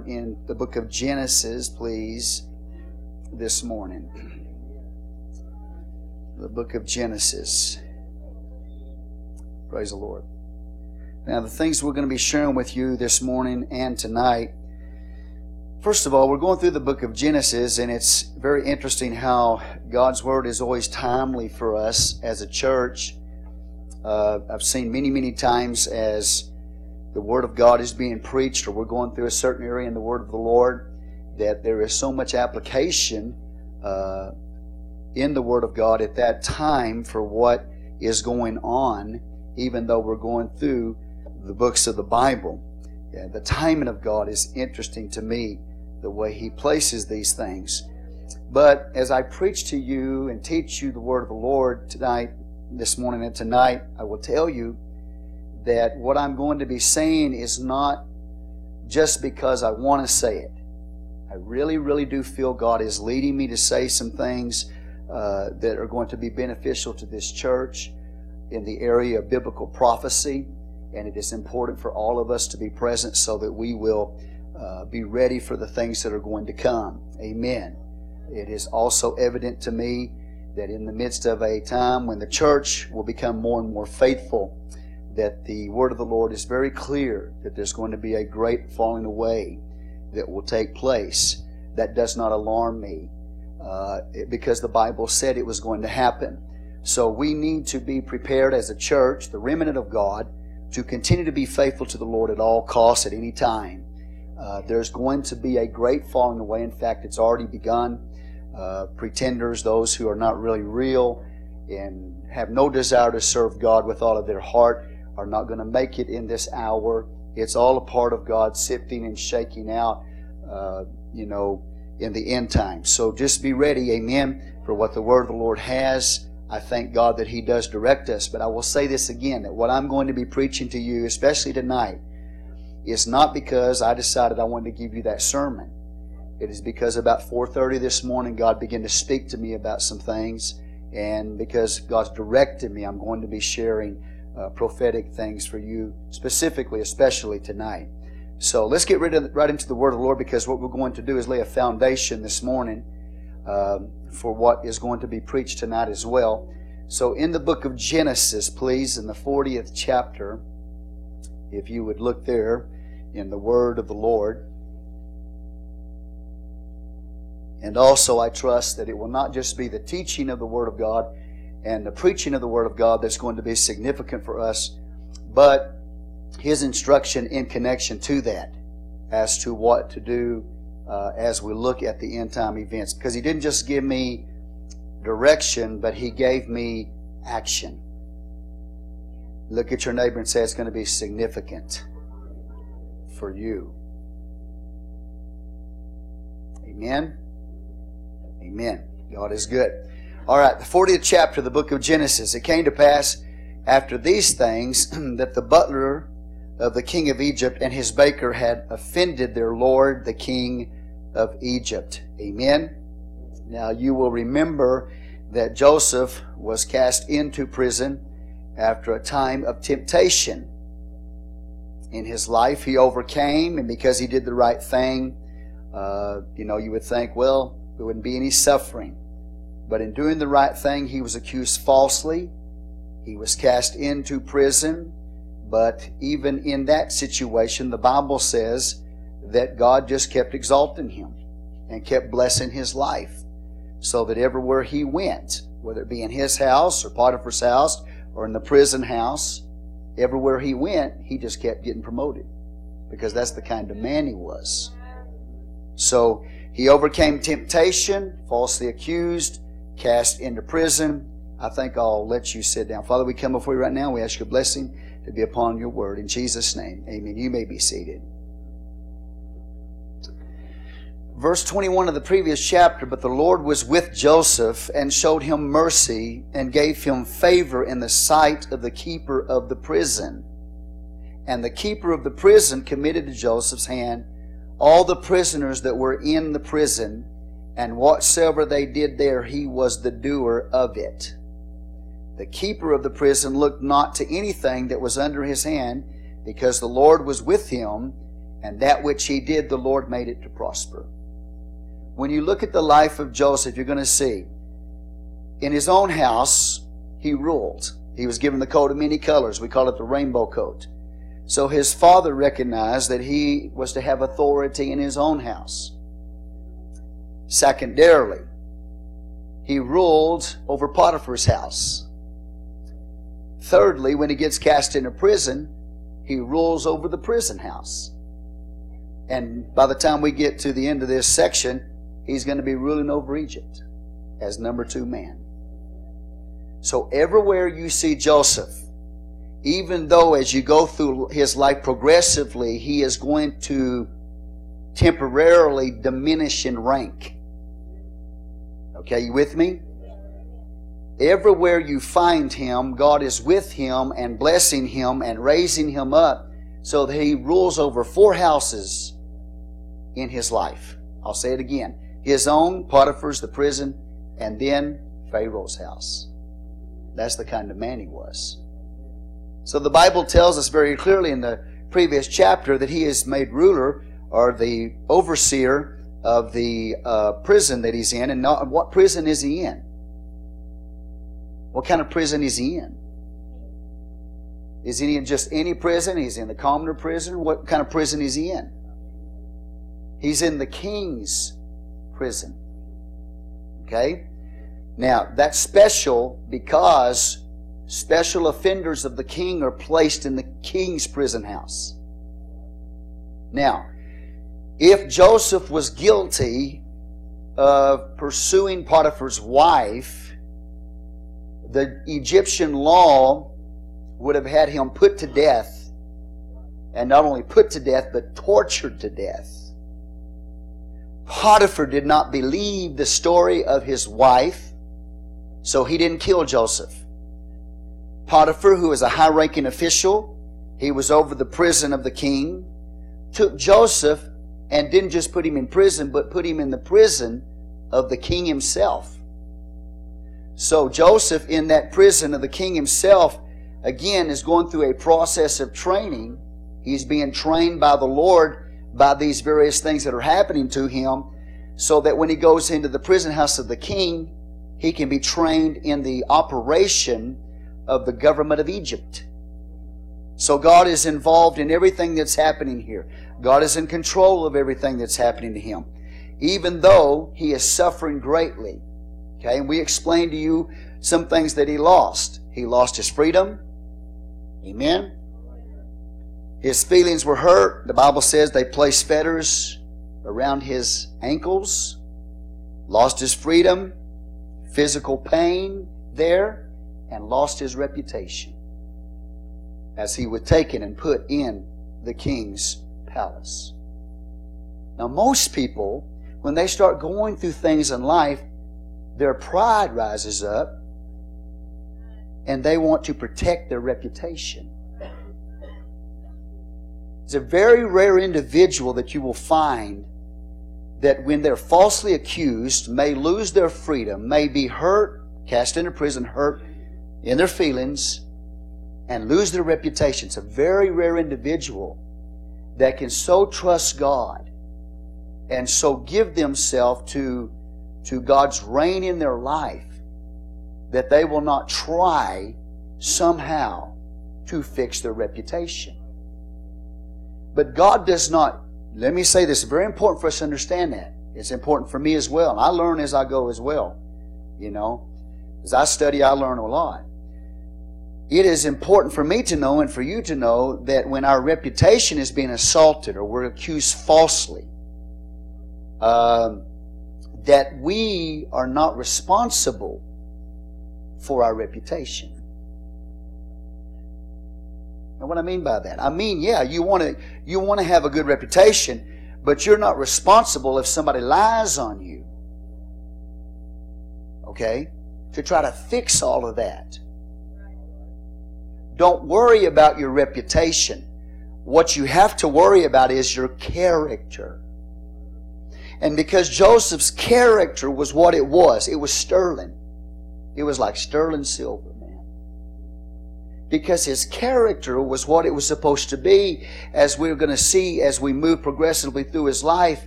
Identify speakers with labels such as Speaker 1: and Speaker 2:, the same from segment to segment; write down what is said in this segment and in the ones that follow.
Speaker 1: turn in the book of Genesis, please, this morning. The book of Genesis. Praise the Lord. Now, the things we're going to be sharing with you this morning and tonight. First of all, we're going through the book of Genesis, and it's very interesting how God's Word is always timely for us as a church. Uh, I've seen many, many times as the Word of God is being preached, or we're going through a certain area in the Word of the Lord, that there is so much application uh, in the Word of God at that time for what is going on, even though we're going through the books of the Bible. Yeah, the timing of God is interesting to me, the way He places these things. But as I preach to you and teach you the Word of the Lord tonight, this morning and tonight, I will tell you that what I'm going to be saying is not just because I want to say it. I really, really do feel God is leading me to say some things uh, that are going to be beneficial to this church in the area of biblical prophecy. And it is important for all of us to be present so that we will uh, be ready for the things that are going to come. Amen. It is also evident to me that in the midst of a time when the church will become more and more faithful, that the word of the Lord is very clear that there's going to be a great falling away that will take place. That does not alarm me uh, because the Bible said it was going to happen. So we need to be prepared as a church, the remnant of God, to continue to be faithful to the Lord at all costs at any time. Uh, there's going to be a great falling away. In fact, it's already begun. Uh, pretenders, those who are not really real and have no desire to serve God with all of their heart, are not going to make it in this hour. It's all a part of God sifting and shaking out, uh, you know, in the end times. So just be ready, amen, for what the word of the Lord has. I thank God that He does direct us. But I will say this again that what I'm going to be preaching to you, especially tonight, is not because I decided I wanted to give you that sermon. It is because about 4:30 this morning God began to speak to me about some things, and because God's directed me, I'm going to be sharing uh, prophetic things for you specifically, especially tonight. So let's get rid of, right into the Word of the Lord because what we're going to do is lay a foundation this morning um, for what is going to be preached tonight as well. So in the book of Genesis, please, in the 40th chapter, if you would look there in the Word of the Lord. And also, I trust that it will not just be the teaching of the Word of God and the preaching of the Word of God that's going to be significant for us, but His instruction in connection to that as to what to do uh, as we look at the end time events. Because He didn't just give me direction, but He gave me action. Look at your neighbor and say it's going to be significant for you. Amen. Amen. God is good. All right, the 40th chapter of the book of Genesis. It came to pass after these things that the butler of the king of Egypt and his baker had offended their lord, the king of Egypt. Amen. Now you will remember that Joseph was cast into prison after a time of temptation. In his life, he overcame, and because he did the right thing, uh, you know, you would think, well, there wouldn't be any suffering. But in doing the right thing, he was accused falsely. He was cast into prison. But even in that situation, the Bible says that God just kept exalting him and kept blessing his life. So that everywhere he went, whether it be in his house or Potiphar's house or in the prison house, everywhere he went, he just kept getting promoted because that's the kind of man he was. So he overcame temptation, falsely accused, cast into prison. I think I'll let you sit down. Father, we come before you right now. We ask your blessing to be upon your word. In Jesus' name, amen. You may be seated. Verse 21 of the previous chapter But the Lord was with Joseph and showed him mercy and gave him favor in the sight of the keeper of the prison. And the keeper of the prison committed to Joseph's hand all the prisoners that were in the prison, and whatsoever they did there, he was the doer of it. The keeper of the prison looked not to anything that was under his hand, because the Lord was with him, and that which he did, the Lord made it to prosper. When you look at the life of Joseph, you're going to see in his own house, he ruled. He was given the coat of many colors. We call it the rainbow coat. So his father recognized that he was to have authority in his own house. Secondarily, he ruled over Potiphar's house. Thirdly, when he gets cast into prison, he rules over the prison house. And by the time we get to the end of this section, he's going to be ruling over Egypt as number two man. So everywhere you see Joseph, even though as you go through his life progressively, he is going to temporarily diminish in rank. Okay, you with me? Everywhere you find him, God is with him and blessing him and raising him up so that he rules over four houses in his life. I'll say it again. His own, Potiphar's, the prison, and then Pharaoh's house. That's the kind of man he was. So the Bible tells us very clearly in the previous chapter that he is made ruler or the overseer of the uh, prison that he's in. And not, what prison is he in? What kind of prison is he in? Is he in just any prison? He's in the commoner prison. What kind of prison is he in? He's in the king's prison. Okay? Now, that's special because special offenders of the king are placed in the king's prison house. Now, if Joseph was guilty of pursuing Potiphar's wife, the Egyptian law would have had him put to death, and not only put to death, but tortured to death. Potiphar did not believe the story of his wife so he didn't kill Joseph. Potiphar, who was a high ranking official, he was over the prison of the king, took Joseph and didn't just put him in prison, but put him in the prison of the king himself. So Joseph, in that prison of the king himself, again is going through a process of training. He's being trained by the Lord by these various things that are happening to him, so that when he goes into the prison house of the king, he can be trained in the operation of the government of Egypt. So God is involved in everything that's happening here. God is in control of everything that's happening to him, even though he is suffering greatly. Okay, and we explained to you some things that he lost. He lost his freedom. Amen. His feelings were hurt. The Bible says they placed fetters around his ankles. Lost his freedom physical pain there and lost his reputation as he was taken and put in the king's palace. Now, most people, when they start going through things in life, their pride rises up and they want to protect their reputation. It's a very rare individual that you will find that when they're falsely accused may lose their freedom, may be hurt, cast into prison, hurt in their feelings, and lose their reputation. It's a very rare individual that can so trust God and so give themselves to, to God's reign in their life that they will not try somehow to fix their reputation. But God does not let me say this, very important for us to understand that. It's important for me as well. I learn as I go as well. You know, as I study, I learn a lot. It is important for me to know and for you to know that when our reputation is being assaulted or we're accused falsely, um, that we are not responsible for our reputation. And what I mean by that, I mean, yeah, you want to you want to have a good reputation, but you're not responsible if somebody lies on you. Okay? To try to fix all of that. Don't worry about your reputation. What you have to worry about is your character. And because Joseph's character was what it was, it was sterling. It was like sterling silver. Man. Because his character was what it was supposed to be, as we're going to see as we move progressively through his life.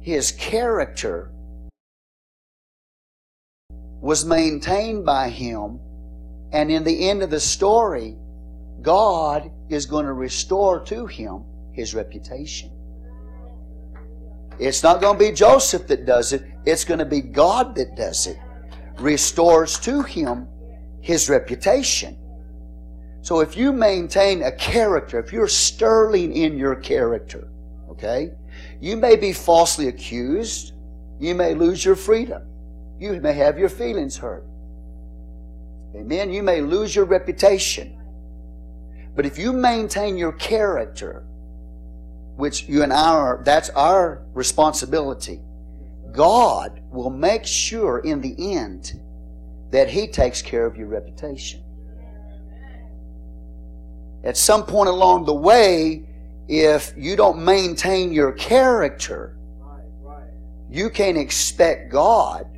Speaker 1: His character was maintained by him, and in the end of the story, God is going to restore to him his reputation. It's not going to be Joseph that does it, it's going to be God that does it. Restores to him his reputation. So if you maintain a character, if you're sterling in your character, okay, you may be falsely accused. You may lose your freedom. You may have your feelings hurt. Amen. You may lose your reputation. But if you maintain your character, which you and I are, that's our responsibility, God will make sure in the end that He takes care of your reputation. At some point along the way, if you don't maintain your character, you can't expect God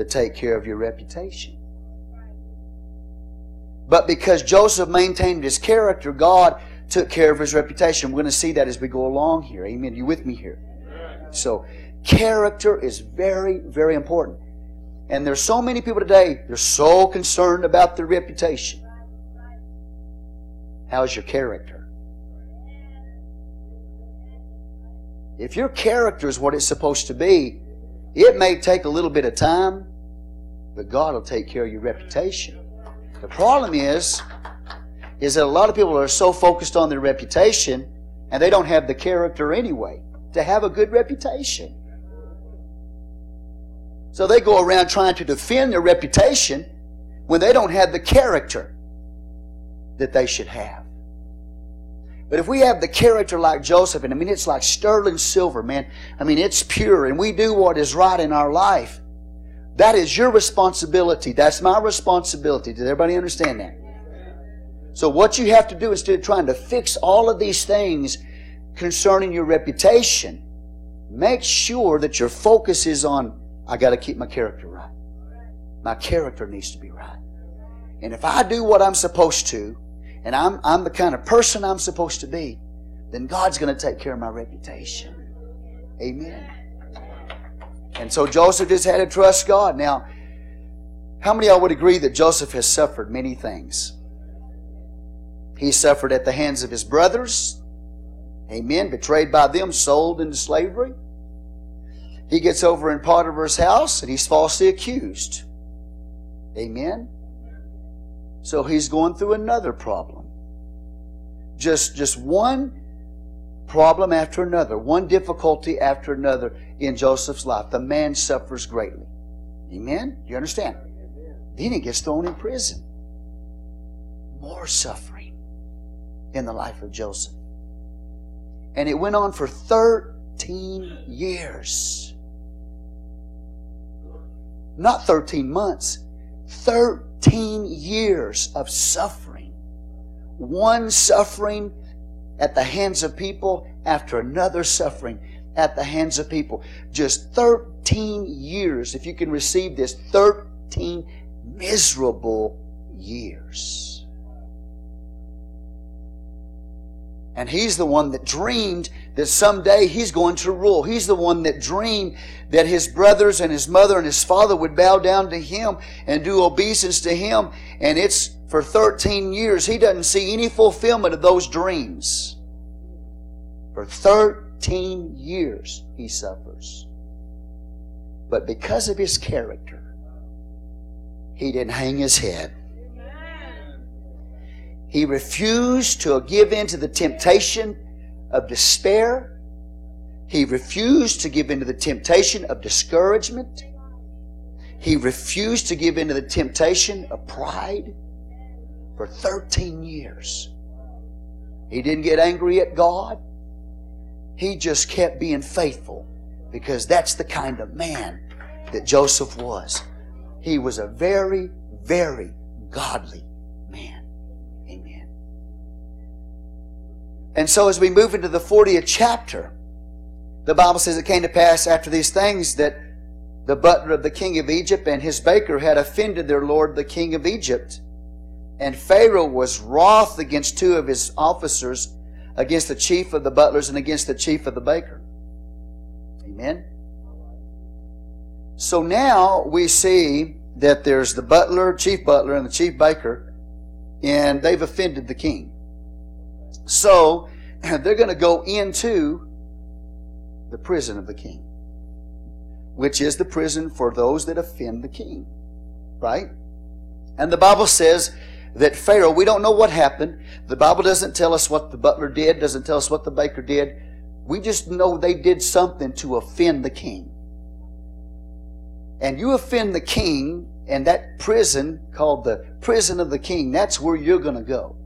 Speaker 1: to take care of your reputation. But because Joseph maintained his character, God took care of his reputation. We're going to see that as we go along here. Amen. You with me here? So, character is very, very important. And there's so many people today, they're so concerned about their reputation. How's your character? If your character is what it's supposed to be, it may take a little bit of time, but God will take care of your reputation. The problem is, is that a lot of people are so focused on their reputation and they don't have the character anyway to have a good reputation. So they go around trying to defend their reputation when they don't have the character that they should have. But if we have the character like Joseph, and I mean, it's like sterling silver, man. I mean, it's pure, and we do what is right in our life. That is your responsibility. That's my responsibility. Does everybody understand that? So, what you have to do instead of trying to fix all of these things concerning your reputation, make sure that your focus is on, I got to keep my character right. My character needs to be right. And if I do what I'm supposed to, and I'm, I'm the kind of person I'm supposed to be, then God's going to take care of my reputation. Amen. And so Joseph just had to trust God. Now, how many of y'all would agree that Joseph has suffered many things? He suffered at the hands of his brothers. Amen. Betrayed by them, sold into slavery. He gets over in Potiphar's house and he's falsely accused. Amen. So he's going through another problem. Just, just one problem after another, one difficulty after another in Joseph's life. The man suffers greatly. Amen? Do you understand? Then he gets thrown in prison. More suffering in the life of Joseph. And it went on for 13 years. Not 13 months, 13 13 years of suffering. One suffering at the hands of people after another suffering at the hands of people. Just 13 years, if you can receive this, 13 miserable years. And he's the one that dreamed that someday he's going to rule. He's the one that dreamed that his brothers and his mother and his father would bow down to him and do obeisance to him. And it's for 13 years. He doesn't see any fulfillment of those dreams. For 13 years he suffers. But because of his character, he didn't hang his head. He refused to give in to the temptation of despair. He refused to give in to the temptation of discouragement. He refused to give in to the temptation of pride for 13 years. He didn't get angry at God. He just kept being faithful because that's the kind of man that Joseph was. He was a very, very godly man. Amen. And so as we move into the 40th chapter, the Bible says it came to pass after these things that the butler of the king of Egypt, and his baker had offended their lord the king of Egypt. And Pharaoh was wroth against two of his officers, against the chief of the butlers and against the chief of the baker. Amen. So now we see that there's the butler, chief butler, and the chief baker, and they've offended the king. So they're going to go into the prison of the king, which is the prison for those that offend the king. Right? And the Bible says that Pharaoh, we don't know what happened. The Bible doesn't tell us what the butler did, doesn't tell us what the baker did. We just know they did something to offend the king. And you offend the king, and that prison called the prison of the king, that's where you're going to go.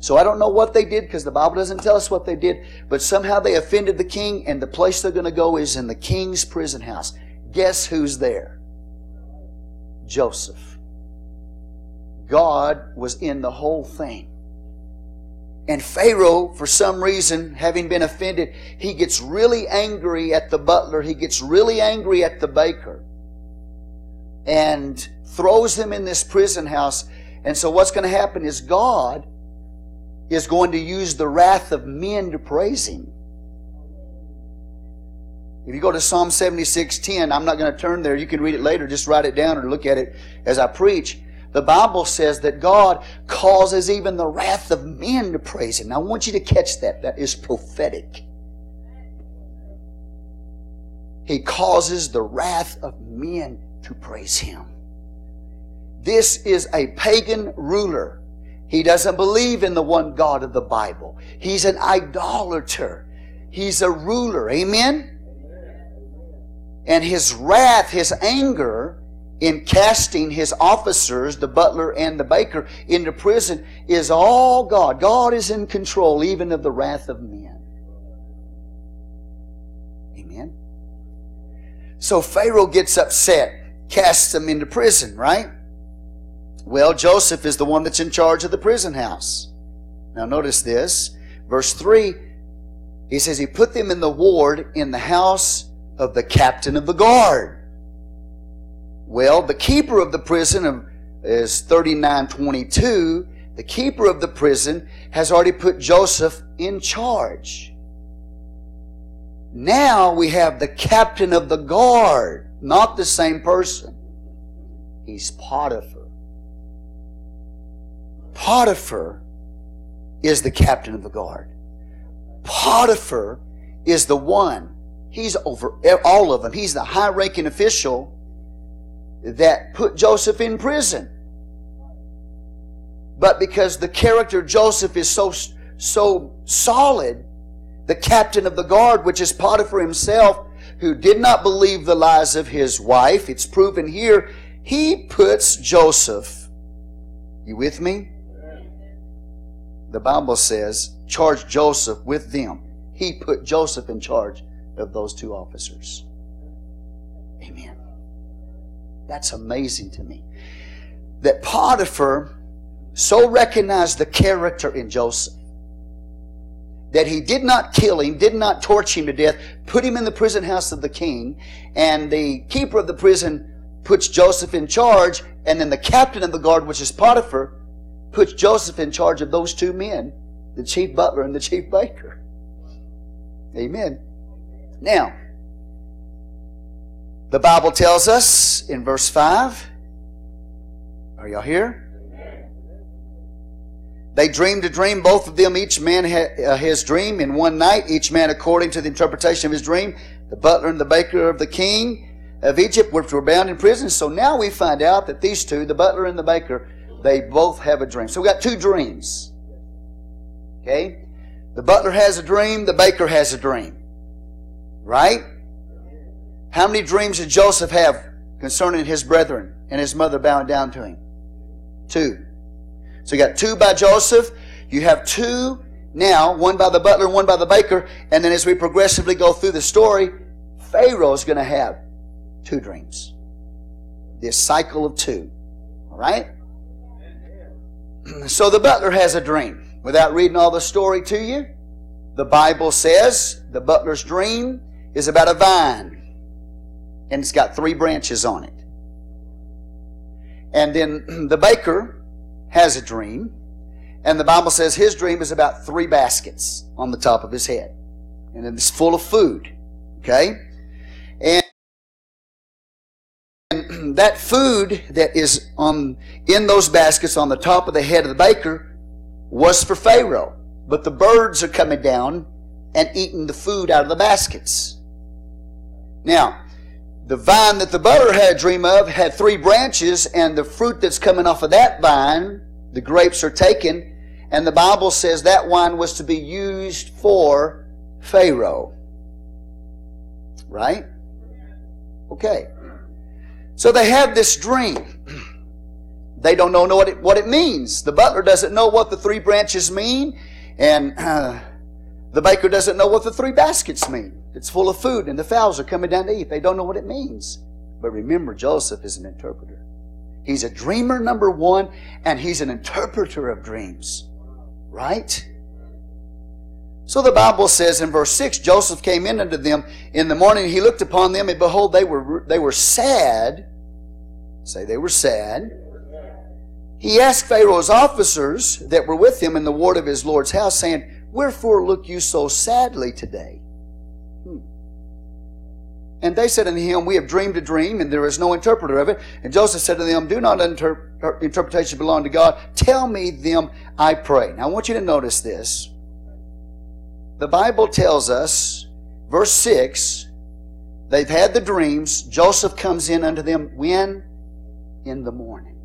Speaker 1: So I don't know what they did because the Bible doesn't tell us what they did, but somehow they offended the king, and the place they're going to go is in the king's prison house. Guess who's there? Joseph. God was in the whole thing. And Pharaoh, for some reason, having been offended, he gets really angry at the butler. He gets really angry at the baker and throws them in this prison house. And so what's going to happen is God is going to use the wrath of men to praise him. If you go to Psalm 76 10, I'm not going to turn there. You can read it later. Just write it down or look at it as I preach. The Bible says that God causes even the wrath of men to praise Him. Now, I want you to catch that. That is prophetic. He causes the wrath of men to praise Him. This is a pagan ruler. He doesn't believe in the one God of the Bible. He's an idolater. He's a ruler. Amen? And his wrath, his anger, in casting his officers, the butler and the baker, into prison is all God. God is in control even of the wrath of men. Amen. So Pharaoh gets upset, casts them into prison, right? Well, Joseph is the one that's in charge of the prison house. Now notice this. Verse 3, he says he put them in the ward in the house of the captain of the guard. Well, the keeper of the prison um, is 3922. The keeper of the prison has already put Joseph in charge. Now we have the captain of the guard, not the same person. He's Potiphar. Potiphar is the captain of the guard. Potiphar is the one. He's over all of them. He's the high ranking official that put Joseph in prison. But because the character Joseph is so, so solid, the captain of the guard, which is Potiphar himself, who did not believe the lies of his wife, it's proven here, he puts Joseph. You with me? The Bible says, charge Joseph with them. He put Joseph in charge of those two officers. Amen. That's amazing to me. That Potiphar so recognized the character in Joseph that he did not kill him, did not torture him to death, put him in the prison house of the king, and the keeper of the prison puts Joseph in charge, and then the captain of the guard, which is Potiphar, puts Joseph in charge of those two men, the chief butler and the chief baker. Amen. Now, the Bible tells us in verse 5. Are y'all here? They dreamed a dream, both of them, each man uh, his dream in one night, each man according to the interpretation of his dream. The butler and the baker of the king of Egypt, which were bound in prison. So now we find out that these two, the butler and the baker, they both have a dream. So we got two dreams. Okay? The butler has a dream, the baker has a dream. Right? How many dreams did Joseph have concerning his brethren and his mother bowing down to him? Two. So you got two by Joseph. You have two now, one by the butler, one by the baker. And then as we progressively go through the story, Pharaoh is going to have two dreams. This cycle of two. All right? So the butler has a dream. Without reading all the story to you, the Bible says the butler's dream is about a vine and it's got three branches on it. And then the baker has a dream, and the Bible says his dream is about three baskets on the top of his head. And it's full of food. Okay? And that food that is on in those baskets on the top of the head of the baker was for Pharaoh. But the birds are coming down and eating the food out of the baskets. Now, the vine that the butter had a dream of had three branches, and the fruit that's coming off of that vine, the grapes are taken, and the Bible says that wine was to be used for Pharaoh. Right? Okay. So they have this dream. They don't know what it, what it means. The butler doesn't know what the three branches mean, and uh, the baker doesn't know what the three baskets mean. It's full of food, and the fowls are coming down to eat. They don't know what it means. But remember, Joseph is an interpreter. He's a dreamer, number one, and he's an interpreter of dreams. Right? So the Bible says in verse 6 Joseph came in unto them in the morning. He looked upon them, and behold, they were, they were sad. Say they were sad. He asked Pharaoh's officers that were with him in the ward of his Lord's house, saying, Wherefore look you so sadly today? And they said unto him, We have dreamed a dream, and there is no interpreter of it. And Joseph said to them, Do not inter- interpretation belong to God. Tell me them, I pray. Now I want you to notice this. The Bible tells us, verse 6, they've had the dreams. Joseph comes in unto them when? In the morning.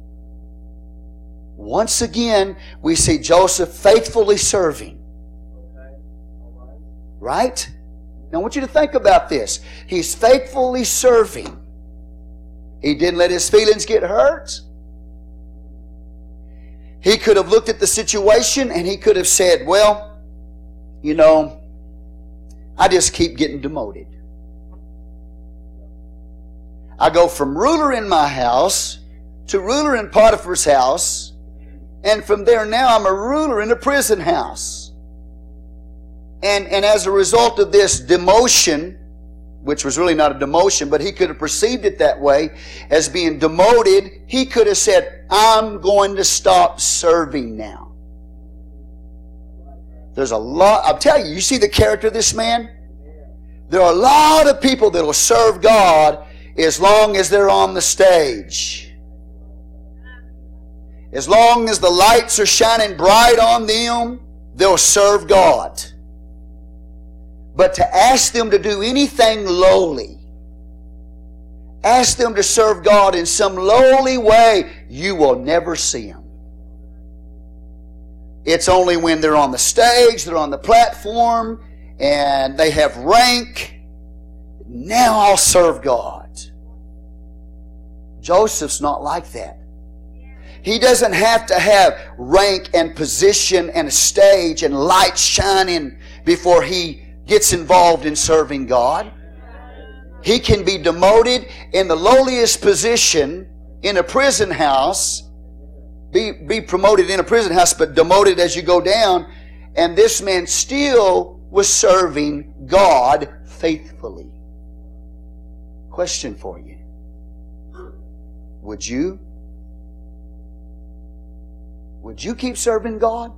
Speaker 1: Once again, we see Joseph faithfully serving. Right? Now I want you to think about this. He's faithfully serving. He didn't let his feelings get hurt. He could have looked at the situation and he could have said, Well, you know, I just keep getting demoted. I go from ruler in my house to ruler in Potiphar's house, and from there now I'm a ruler in a prison house. And, and as a result of this demotion, which was really not a demotion, but he could have perceived it that way as being demoted, he could have said, I'm going to stop serving now. There's a lot, I'll tell you, you see the character of this man? There are a lot of people that will serve God as long as they're on the stage. As long as the lights are shining bright on them, they'll serve God. But to ask them to do anything lowly, ask them to serve God in some lowly way, you will never see them. It's only when they're on the stage, they're on the platform, and they have rank. Now I'll serve God. Joseph's not like that. He doesn't have to have rank and position and a stage and light shining before he gets involved in serving God. He can be demoted in the lowliest position in a prison house, be, be promoted in a prison house, but demoted as you go down. And this man still was serving God faithfully. Question for you Would you? Would you keep serving God?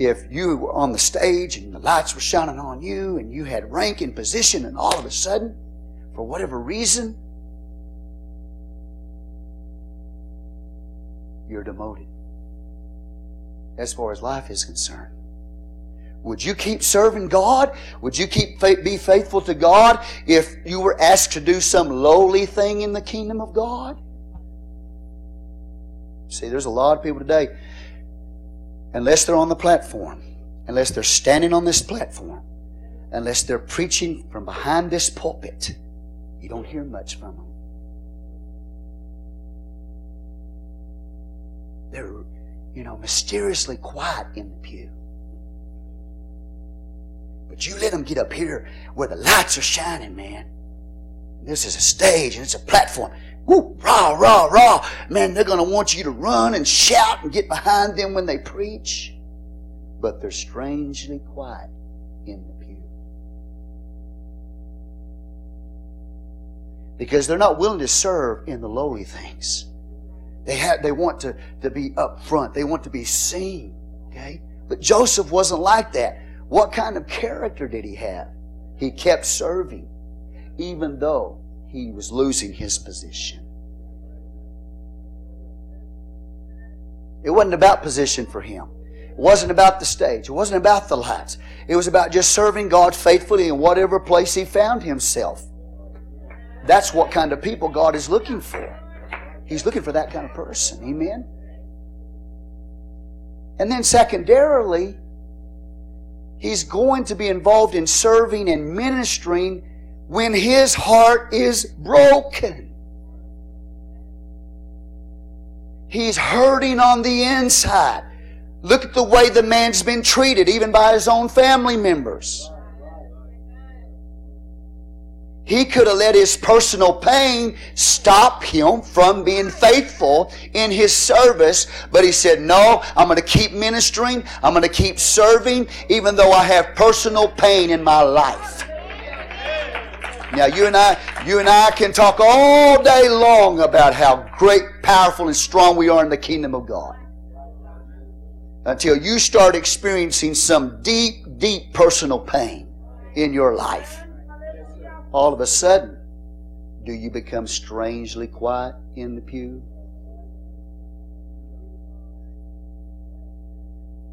Speaker 1: If you were on the stage and the lights were shining on you and you had rank and position and all of a sudden, for whatever reason, you're demoted as far as life is concerned. Would you keep serving God? Would you keep be faithful to God if you were asked to do some lowly thing in the kingdom of God? See, there's a lot of people today unless they're on the platform, unless they're standing on this platform, unless they're preaching from behind this pulpit, you don't hear much from them. They're, you know, mysteriously quiet in the pew. But you let them get up here where the lights are shining, man. This is a stage and it's a platform. Woo, rah, rah, rah. Man, they're going to want you to run and shout and get behind them when they preach. But they're strangely quiet in the pew. because they're not willing to serve in the lowly things. They have, they want to, to be up front. They want to be seen. Okay? But Joseph wasn't like that. What kind of character did he have? He kept serving, even though he was losing his position. It wasn't about position for him. It wasn't about the stage. It wasn't about the lights. It was about just serving God faithfully in whatever place he found himself. That's what kind of people God is looking for. He's looking for that kind of person. Amen? And then, secondarily, he's going to be involved in serving and ministering when his heart is broken. He's hurting on the inside. Look at the way the man's been treated, even by his own family members. He could have let his personal pain stop him from being faithful in his service, but he said, No, I'm going to keep ministering, I'm going to keep serving, even though I have personal pain in my life. Now you and I, you and I can talk all day long about how great, powerful, and strong we are in the kingdom of God. Until you start experiencing some deep, deep personal pain in your life all of a sudden, do you become strangely quiet in the pew?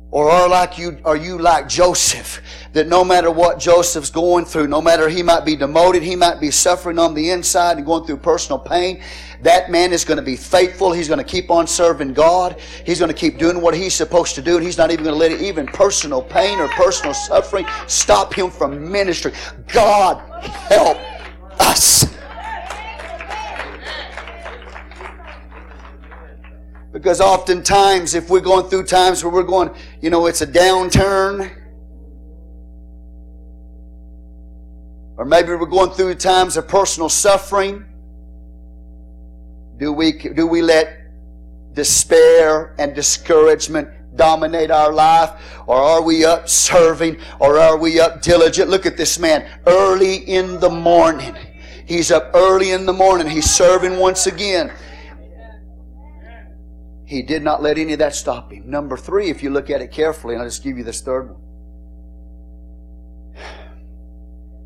Speaker 1: Or are like you are you like Joseph that no matter what Joseph's going through, no matter he might be demoted, he might be suffering on the inside and going through personal pain, that man is going to be faithful. He's going to keep on serving God. He's going to keep doing what he's supposed to do, and he's not even going to let even personal pain or personal suffering stop him from ministry. God help us. Because oftentimes, if we're going through times where we're going, you know, it's a downturn, or maybe we're going through times of personal suffering, do we, do we let despair and discouragement dominate our life? Or are we up serving? Or are we up diligent? Look at this man. Early in the morning. He's up early in the morning. He's serving once again. He did not let any of that stop him. Number three, if you look at it carefully, and I'll just give you this third one.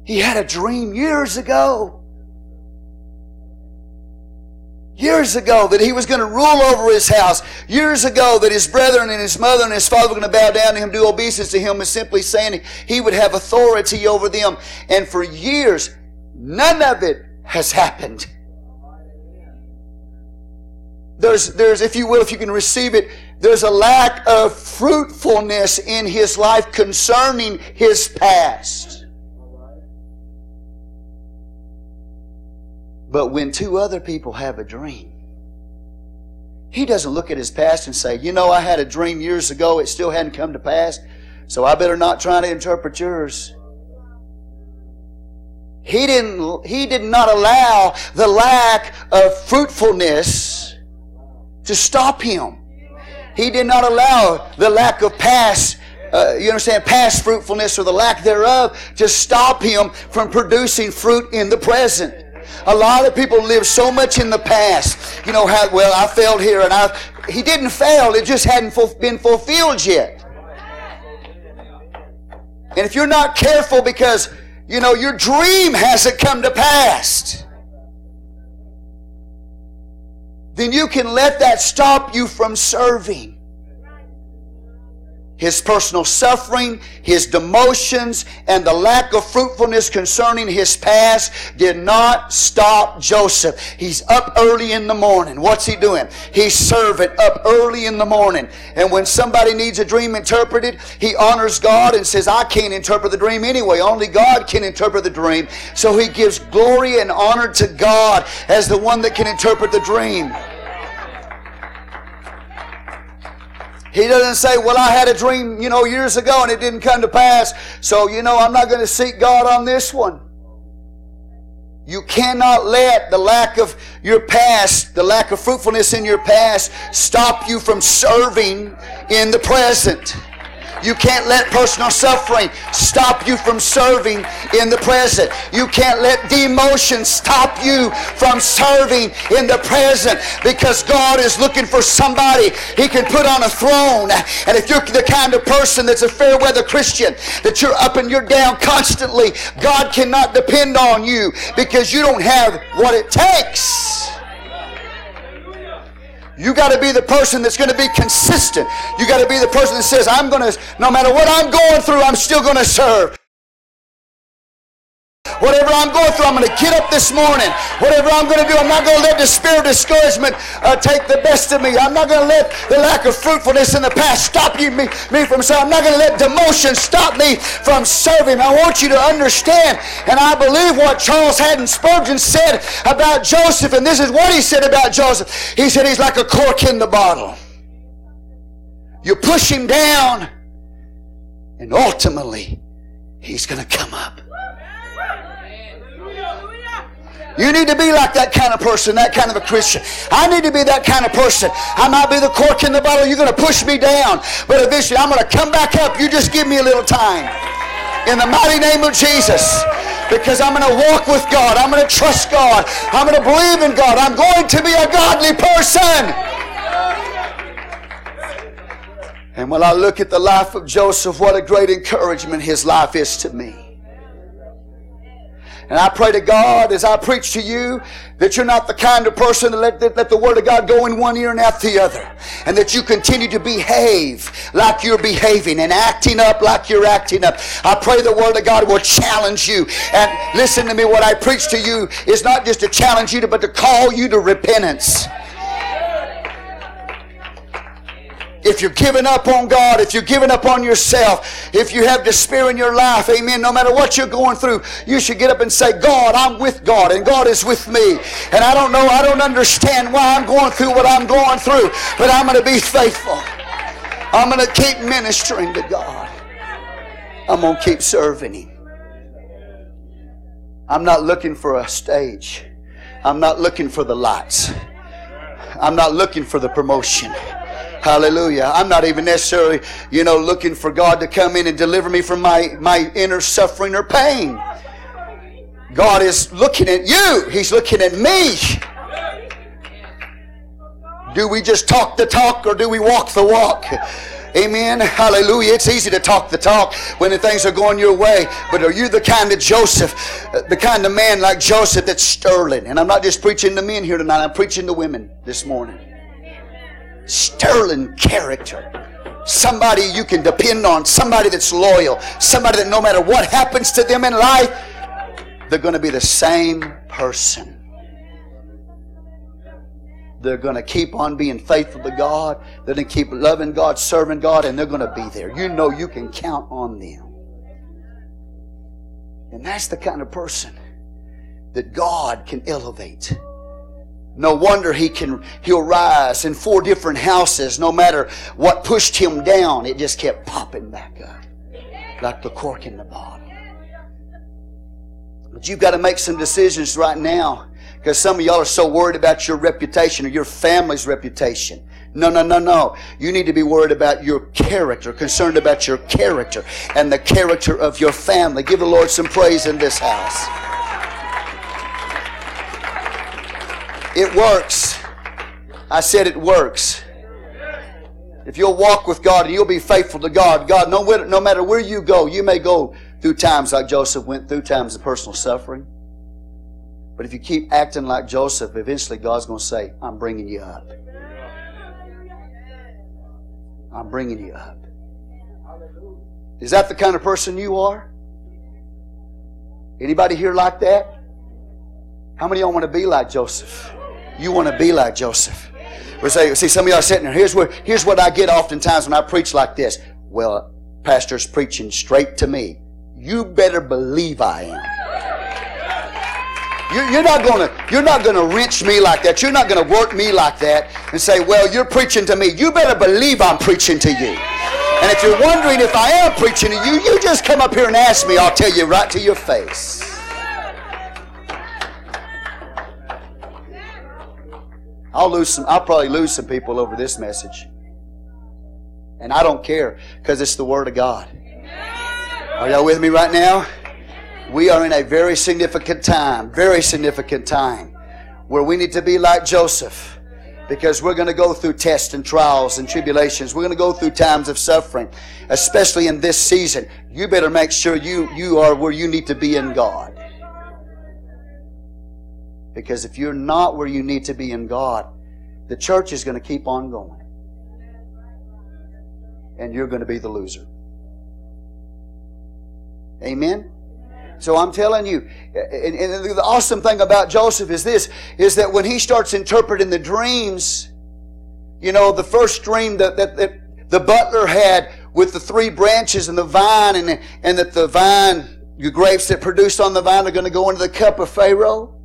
Speaker 1: He had a dream years ago. Years ago that he was going to rule over his house. Years ago that his brethren and his mother and his father were going to bow down to him, do obeisance to him, and simply saying he would have authority over them. And for years, none of it has happened. There's, there's, if you will, if you can receive it, there's a lack of fruitfulness in his life concerning his past. But when two other people have a dream, he doesn't look at his past and say, You know, I had a dream years ago, it still hadn't come to pass, so I better not try to interpret yours. He didn't, he did not allow the lack of fruitfulness to stop him. He did not allow the lack of past, uh, you understand, past fruitfulness or the lack thereof to stop him from producing fruit in the present. A lot of people live so much in the past. You know how, well, I failed here and I, he didn't fail, it just hadn't been fulfilled yet. And if you're not careful because, you know, your dream hasn't come to pass, then you can let that stop you from serving his personal suffering, his demotions, and the lack of fruitfulness concerning his past did not stop Joseph. He's up early in the morning. What's he doing? He's serving up early in the morning. And when somebody needs a dream interpreted, he honors God and says, I can't interpret the dream anyway. Only God can interpret the dream. So he gives glory and honor to God as the one that can interpret the dream. He doesn't say, Well, I had a dream, you know, years ago and it didn't come to pass, so, you know, I'm not going to seek God on this one. You cannot let the lack of your past, the lack of fruitfulness in your past, stop you from serving in the present. You can't let personal suffering stop you from serving in the present. You can't let demotion stop you from serving in the present because God is looking for somebody he can put on a throne. And if you're the kind of person that's a fair weather Christian, that you're up and you're down constantly, God cannot depend on you because you don't have what it takes. You got to be the person that's going to be consistent. You got to be the person that says, I'm going to, no matter what I'm going through, I'm still going to serve. Whatever I'm going through, I'm going to get up this morning. Whatever I'm going to do, I'm not going to let the spirit of discouragement uh, take the best of me. I'm not going to let the lack of fruitfulness in the past stop you, me, me from serving. I'm not going to let demotion stop me from serving. I want you to understand, and I believe what Charles Haddon Spurgeon said about Joseph, and this is what he said about Joseph. He said he's like a cork in the bottle. You push him down, and ultimately, he's going to come up. You need to be like that kind of person, that kind of a Christian. I need to be that kind of person. I might be the cork in the bottle. You're going to push me down. But eventually I'm going to come back up. You just give me a little time. In the mighty name of Jesus. Because I'm going to walk with God. I'm going to trust God. I'm going to believe in God. I'm going to be a godly person. And when I look at the life of Joseph, what a great encouragement his life is to me. And I pray to God as I preach to you that you're not the kind of person that let, that let the Word of God go in one ear and out the other. And that you continue to behave like you're behaving and acting up like you're acting up. I pray the Word of God will challenge you. And listen to me, what I preach to you is not just to challenge you, but to call you to repentance. If you're giving up on God, if you're giving up on yourself, if you have despair in your life, amen, no matter what you're going through, you should get up and say, God, I'm with God and God is with me. And I don't know, I don't understand why I'm going through what I'm going through, but I'm going to be faithful. I'm going to keep ministering to God. I'm going to keep serving Him. I'm not looking for a stage. I'm not looking for the lights. I'm not looking for the promotion. Hallelujah. I'm not even necessarily, you know, looking for God to come in and deliver me from my, my inner suffering or pain. God is looking at you. He's looking at me. Do we just talk the talk or do we walk the walk? Amen. Hallelujah. It's easy to talk the talk when the things are going your way. But are you the kind of Joseph, the kind of man like Joseph that's sterling? And I'm not just preaching to men here tonight, I'm preaching to women this morning sterling character. Somebody you can depend on, somebody that's loyal, somebody that no matter what happens to them in life, they're going to be the same person. They're going to keep on being faithful to God. They're going to keep loving God, serving God, and they're going to be there. You know you can count on them. And that's the kind of person that God can elevate. No wonder he can he'll rise in four different houses no matter what pushed him down it just kept popping back up like the cork in the bottle. But you've got to make some decisions right now because some of y'all are so worried about your reputation or your family's reputation. No, no, no, no. You need to be worried about your character, concerned about your character and the character of your family. Give the Lord some praise in this house. It works. I said it works. If you'll walk with God and you'll be faithful to God, God, no, no matter where you go, you may go through times like Joseph went through, times of personal suffering. But if you keep acting like Joseph, eventually God's going to say, I'm bringing you up. I'm bringing you up. Is that the kind of person you are? Anybody here like that? How many of y'all want to be like Joseph? You want to be like Joseph. We say, see, some of y'all sitting there. Here's where, here's what I get oftentimes when I preach like this. Well, pastor's preaching straight to me. You better believe I am. You're not gonna, you're not gonna wrench me like that. You're not gonna work me like that and say, "Well, you're preaching to me." You better believe I'm preaching to you. And if you're wondering if I am preaching to you, you just come up here and ask me. I'll tell you right to your face. I'll lose some, I'll probably lose some people over this message. And I don't care because it's the Word of God. Are y'all with me right now? We are in a very significant time, very significant time, where we need to be like Joseph because we're going to go through tests and trials and tribulations. We're going to go through times of suffering, especially in this season. You better make sure you, you are where you need to be in God. Because if you're not where you need to be in God, the church is going to keep on going. And you're going to be the loser. Amen? So I'm telling you, and, and, the awesome thing about Joseph is this, is that when he starts interpreting the dreams, you know, the first dream that, that, that the butler had with the three branches and the vine, and, and that the vine, the grapes that produced on the vine are going to go into the cup of Pharaoh.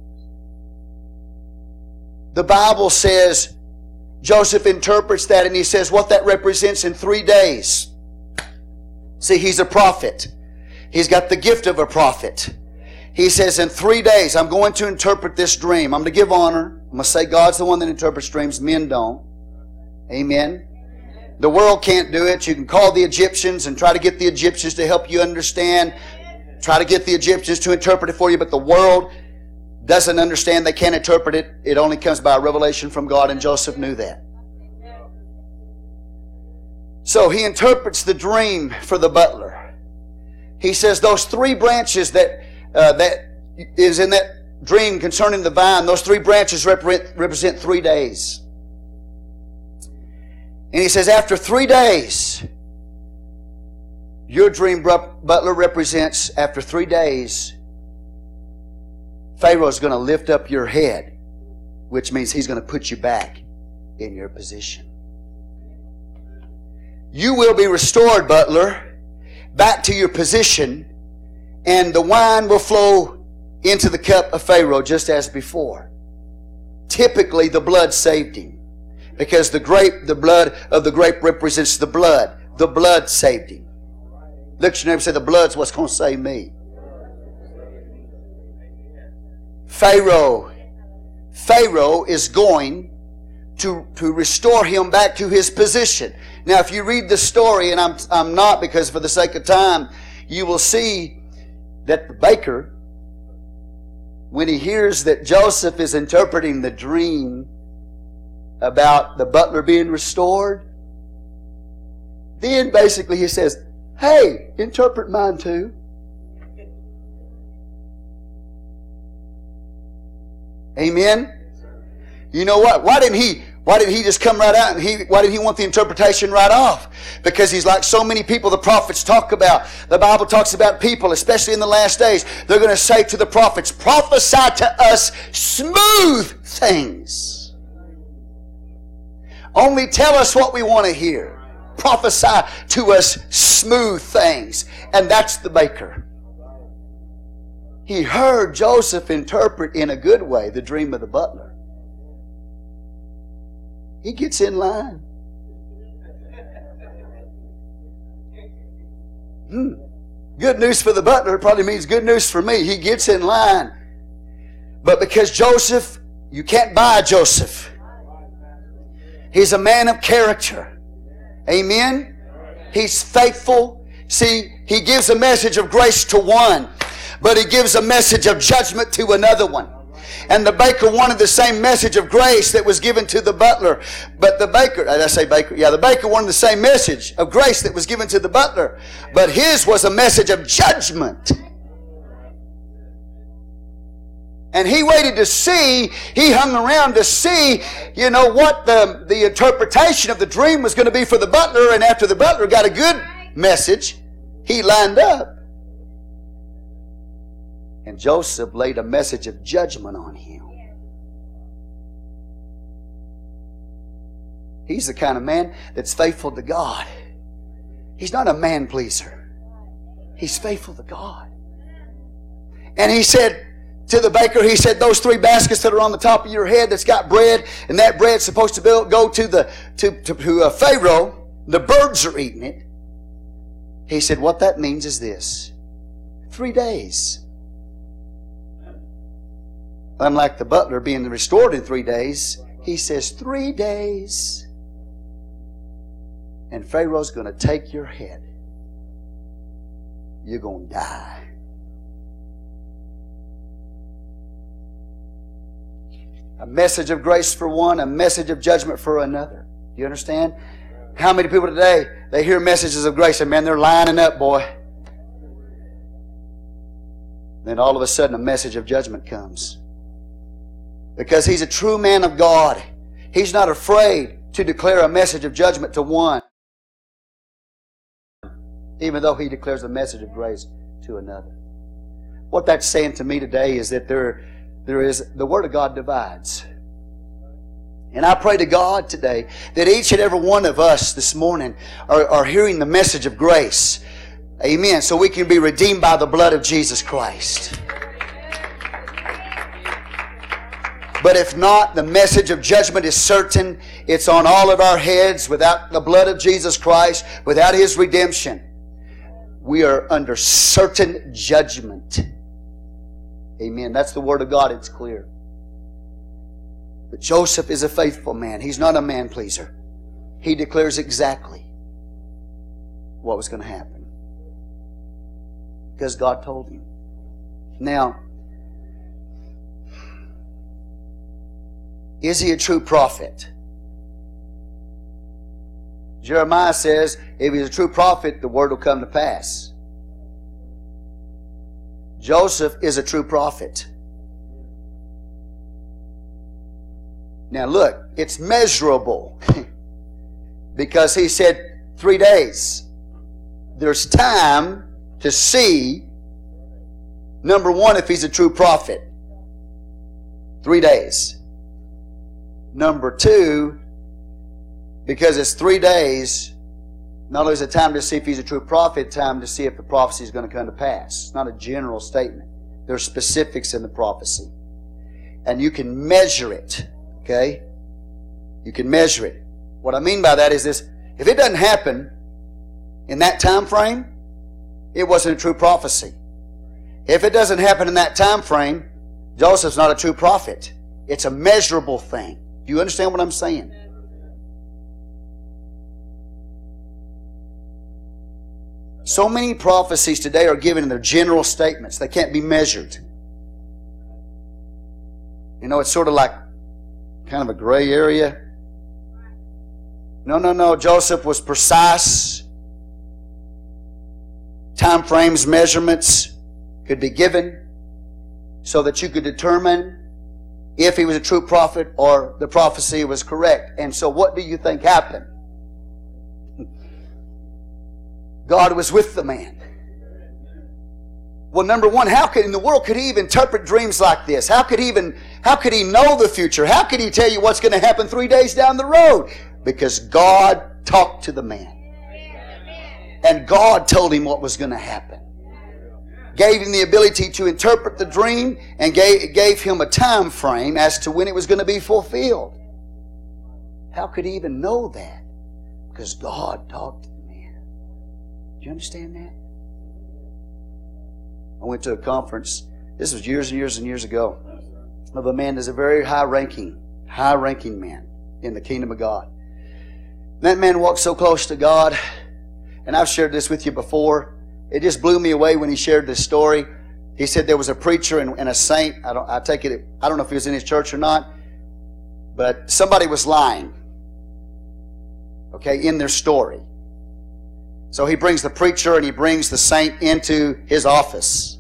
Speaker 1: The Bible says, Joseph interprets that and he says what that represents in three days. See, he's a prophet. He's got the gift of a prophet. He says, In three days, I'm going to interpret this dream. I'm going to give honor. I'm going to say God's the one that interprets dreams. Men don't. Amen. The world can't do it. You can call the Egyptians and try to get the Egyptians to help you understand. Try to get the Egyptians to interpret it for you, but the world doesn't understand. They can't interpret it. It only comes by revelation from God, and Joseph knew that. So he interprets the dream for the butler. He says those three branches that uh, that is in that dream concerning the vine, those three branches represent, represent three days. And he says, after three days, your dream butler represents after three days, Pharaoh is going to lift up your head, which means he's going to put you back in your position. You will be restored, butler back to your position, and the wine will flow into the cup of Pharaoh just as before. Typically, the blood saved him because the grape, the blood of the grape represents the blood. The blood saved him. Look at your neighbor and say, The blood's what's going to save me. Pharaoh, Pharaoh is going to, to restore him back to his position. Now, if you read the story, and I'm, I'm not because for the sake of time, you will see that the baker, when he hears that Joseph is interpreting the dream about the butler being restored, then basically he says, Hey, interpret mine too. Amen. You know what? Why didn't he why did he just come right out and he, why did he want the interpretation right off? Because he's like so many people the prophets talk about. The Bible talks about people, especially in the last days. They're going to say to the prophets, prophesy to us smooth things. Only tell us what we want to hear. Prophesy to us smooth things. And that's the baker. He heard Joseph interpret in a good way the dream of the butler. He gets in line. Hmm. Good news for the butler probably means good news for me. He gets in line. But because Joseph, you can't buy Joseph. He's a man of character. Amen. He's faithful. See, he gives a message of grace to one, but he gives a message of judgment to another one. And the baker wanted the same message of grace that was given to the butler. But the baker, did I say baker? Yeah, the baker wanted the same message of grace that was given to the butler. But his was a message of judgment. And he waited to see, he hung around to see, you know, what the, the interpretation of the dream was going to be for the butler. And after the butler got a good message, he lined up. And Joseph laid a message of judgment on him. He's the kind of man that's faithful to God. He's not a man pleaser. He's faithful to God. And he said to the baker, he said, those three baskets that are on the top of your head that's got bread, and that bread's supposed to go to the to, to, to uh, Pharaoh, the birds are eating it. He said, what that means is this. Three days Unlike the butler being restored in three days, he says, Three days. and Pharaoh's going to take your head. You're going to die. A message of grace for one, a message of judgment for another. Do you understand? How many people today, they hear messages of grace and man, they're lining up, boy. Then all of a sudden a message of judgment comes. Because he's a true man of God. He's not afraid to declare a message of judgment to one, even though he declares a message of grace to another. What that's saying to me today is that there, there is the Word of God divides. And I pray to God today that each and every one of us this morning are, are hearing the message of grace. Amen. So we can be redeemed by the blood of Jesus Christ. But if not, the message of judgment is certain. It's on all of our heads. Without the blood of Jesus Christ, without His redemption, we are under certain judgment. Amen. That's the Word of God. It's clear. But Joseph is a faithful man. He's not a man pleaser. He declares exactly what was going to happen. Because God told him. Now, Is he a true prophet? Jeremiah says, if he's a true prophet, the word will come to pass. Joseph is a true prophet. Now look, it's measurable because he said three days. There's time to see, number one, if he's a true prophet. Three days. Number two, because it's three days, not only is it time to see if he's a true prophet, time to see if the prophecy is going to come to pass. It's not a general statement. There are specifics in the prophecy. And you can measure it. Okay? You can measure it. What I mean by that is this if it doesn't happen in that time frame, it wasn't a true prophecy. If it doesn't happen in that time frame, Joseph's not a true prophet. It's a measurable thing. Do you understand what I'm saying? So many prophecies today are given in their general statements. They can't be measured. You know, it's sort of like kind of a gray area. No, no, no. Joseph was precise. Time frames, measurements could be given so that you could determine if he was a true prophet or the prophecy was correct. And so, what do you think happened? God was with the man. Well, number one, how could in the world could he even interpret dreams like this? How could he even how could he know the future? How could he tell you what's going to happen three days down the road? Because God talked to the man. And God told him what was going to happen gave him the ability to interpret the dream and gave, gave him a time frame as to when it was going to be fulfilled. How could he even know that? Because God talked to the man. Do you understand that? I went to a conference, this was years and years and years ago, of a man that's a very high ranking, high ranking man in the kingdom of God. That man walked so close to God, and I've shared this with you before. It just blew me away when he shared this story. He said there was a preacher and, and a saint. I don't. I take it. I don't know if he was in his church or not, but somebody was lying. Okay, in their story. So he brings the preacher and he brings the saint into his office,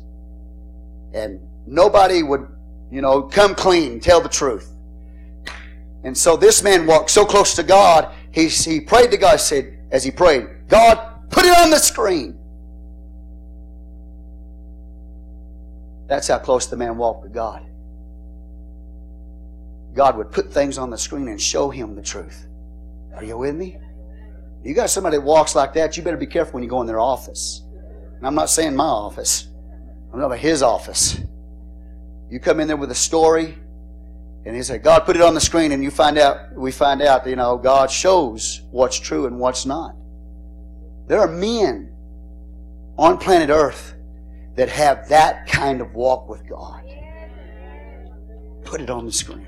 Speaker 1: and nobody would, you know, come clean, tell the truth. And so this man walked so close to God, he, he prayed to God, said, as he prayed, God, put it on the screen. That's how close the man walked with God. God would put things on the screen and show him the truth. Are you with me? You got somebody that walks like that, you better be careful when you go in their office. And I'm not saying my office, I'm talking about his office. You come in there with a story, and he said, God put it on the screen, and you find out, we find out, you know, God shows what's true and what's not. There are men on planet Earth that have that kind of walk with God. Put it on the screen.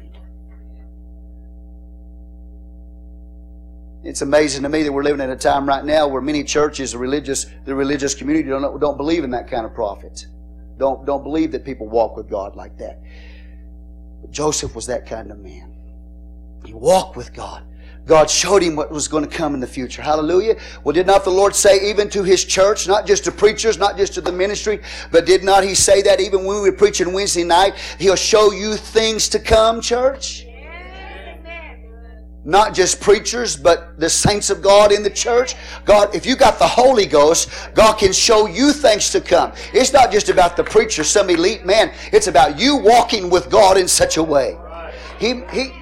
Speaker 1: It's amazing to me that we're living at a time right now where many churches, the religious, the religious community, don't, don't believe in that kind of prophet. Don't, don't believe that people walk with God like that. But Joseph was that kind of man. He walked with God. God showed him what was going to come in the future. Hallelujah. Well, did not the Lord say even to his church, not just to preachers, not just to the ministry, but did not he say that even when we were preaching Wednesday night, he'll show you things to come, church? Not just preachers, but the saints of God in the church. God, if you got the Holy Ghost, God can show you things to come. It's not just about the preacher, some elite man. It's about you walking with God in such a way. He, he,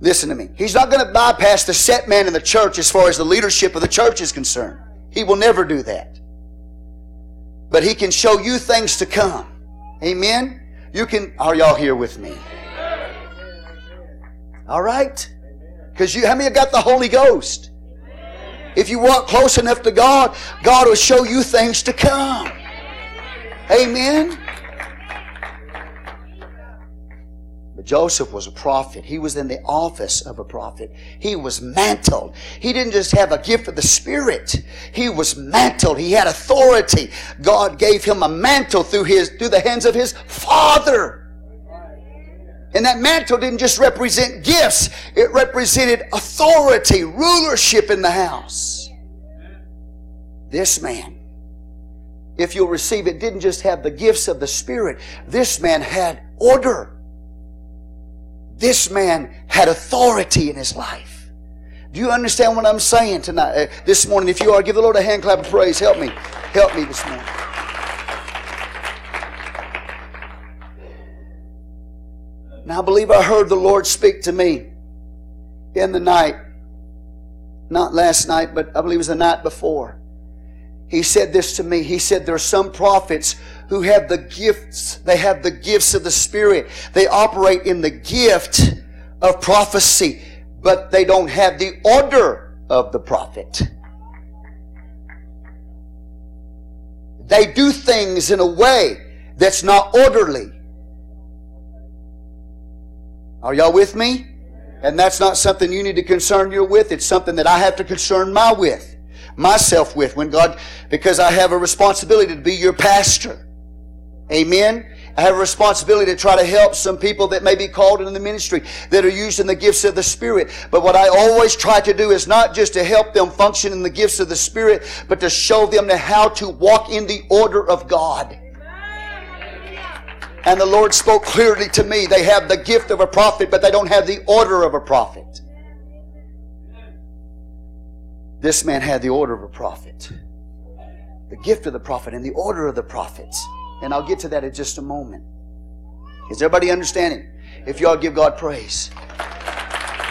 Speaker 1: Listen to me. He's not going to bypass the set man in the church as far as the leadership of the church is concerned. He will never do that. But he can show you things to come. Amen? You can, are y'all here with me? All right? Because you, how many got the Holy Ghost? If you walk close enough to God, God will show you things to come. Amen? Joseph was a prophet. He was in the office of a prophet. He was mantled. He didn't just have a gift of the Spirit. He was mantled. He had authority. God gave him a mantle through his, through the hands of his father. And that mantle didn't just represent gifts. It represented authority, rulership in the house. This man, if you'll receive it, didn't just have the gifts of the Spirit. This man had order. This man had authority in his life. Do you understand what I'm saying tonight, uh, this morning? If you are, give the Lord a hand clap of praise. Help me. Help me this morning. Now, I believe I heard the Lord speak to me in the night. Not last night, but I believe it was the night before. He said this to me. He said, There are some prophets who have the gifts. They have the gifts of the Spirit. They operate in the gift of prophecy, but they don't have the order of the prophet. They do things in a way that's not orderly. Are y'all with me? And that's not something you need to concern you with. It's something that I have to concern my with, myself with when God, because I have a responsibility to be your pastor. Amen. I have a responsibility to try to help some people that may be called into the ministry that are using the gifts of the Spirit. But what I always try to do is not just to help them function in the gifts of the Spirit, but to show them how to walk in the order of God. And the Lord spoke clearly to me. They have the gift of a prophet, but they don't have the order of a prophet. This man had the order of a prophet, the gift of the prophet, and the order of the prophets. And I'll get to that in just a moment. Is everybody understanding? If y'all give God praise.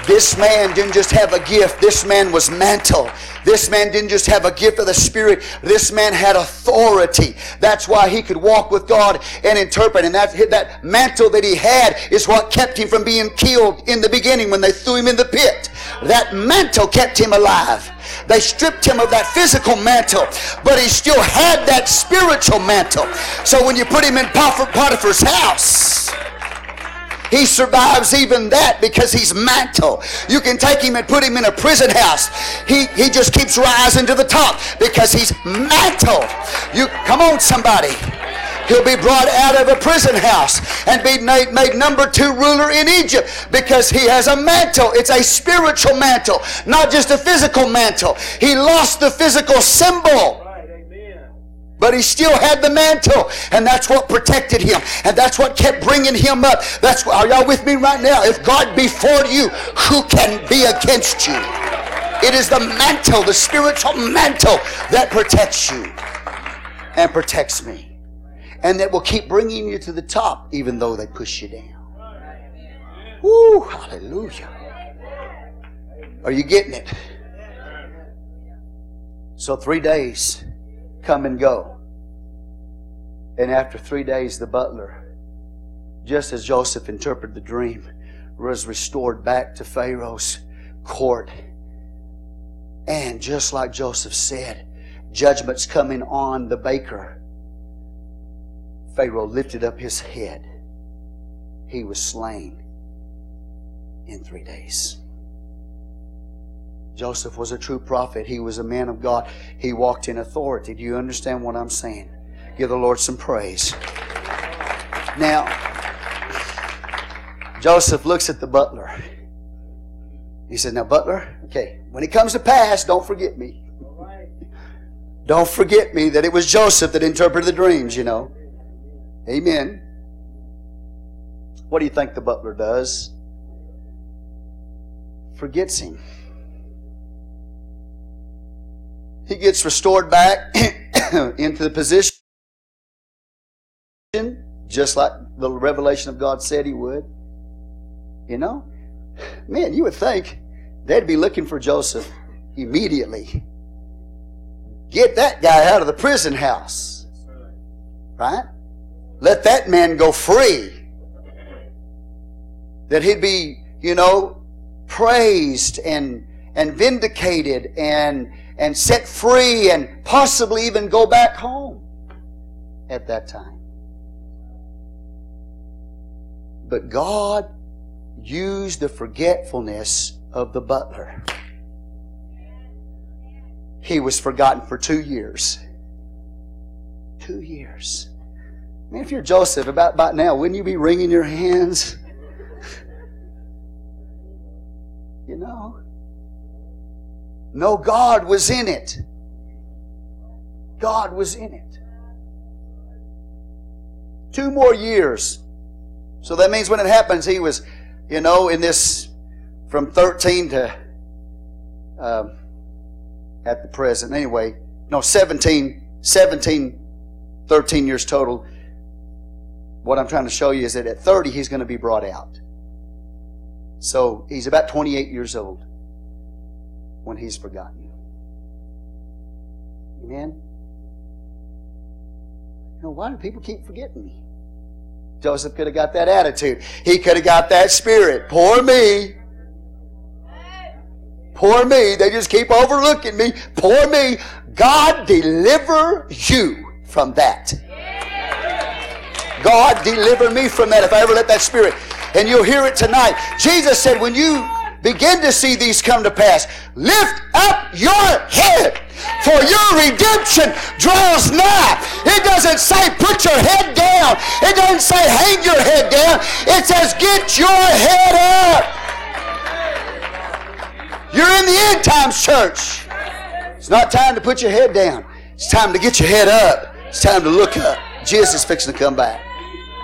Speaker 1: This man didn't just have a gift. This man was mantle. This man didn't just have a gift of the Spirit. This man had authority. That's why he could walk with God and interpret. And that, that mantle that he had is what kept him from being killed in the beginning when they threw him in the pit. That mantle kept him alive. They stripped him of that physical mantle, but he still had that spiritual mantle. So when you put him in Potiphar's house, he survives even that because he's mantle. You can take him and put him in a prison house. He, he just keeps rising to the top because he's mantle. You come on, somebody. He'll be brought out of a prison house and be made, made number two ruler in Egypt because he has a mantle. It's a spiritual mantle, not just a physical mantle. He lost the physical symbol. But he still had the mantle, and that's what protected him, and that's what kept bringing him up. That's are y'all with me right now? If God be for you, who can be against you? It is the mantle, the spiritual mantle, that protects you and protects me and that will keep bringing you to the top even though they push you down. Woo, hallelujah. Are you getting it? So three days come and go. And after three days, the butler, just as Joseph interpreted the dream, was restored back to Pharaoh's court. And just like Joseph said, judgment's coming on the baker Pharaoh lifted up his head. He was slain in three days. Joseph was a true prophet. He was a man of God. He walked in authority. Do you understand what I'm saying? Give the Lord some praise. Now, Joseph looks at the butler. He said, Now, butler, okay, when it comes to pass, don't forget me. Don't forget me that it was Joseph that interpreted the dreams, you know. Amen. What do you think the butler does? Forgets him. He gets restored back into the position just like the revelation of God said he would. You know? Man, you would think they'd be looking for Joseph immediately. Get that guy out of the prison house. Right? Let that man go free. That he'd be, you know, praised and and vindicated and and set free and possibly even go back home at that time. But God used the forgetfulness of the butler. He was forgotten for two years. Two years. I mean, if you're Joseph, about, about now, wouldn't you be wringing your hands? you know? No, God was in it. God was in it. Two more years. So that means when it happens, he was, you know, in this from 13 to um, at the present. Anyway, no, 17, 17, 13 years total. What I'm trying to show you is that at 30, he's going to be brought out. So he's about 28 years old when he's forgotten. Amen? You know, why do people keep forgetting me? Joseph could have got that attitude. He could have got that spirit. Poor me. Poor me. They just keep overlooking me. Poor me. God deliver you from that. God deliver me from that if I ever let that spirit. And you'll hear it tonight. Jesus said, when you begin to see these come to pass, lift up your head for your redemption draws nigh. It doesn't say put your head down. It doesn't say hang your head down. It says get your head up. You're in the end times, church. It's not time to put your head down. It's time to get your head up. It's time to look up. Jesus is fixing to come back.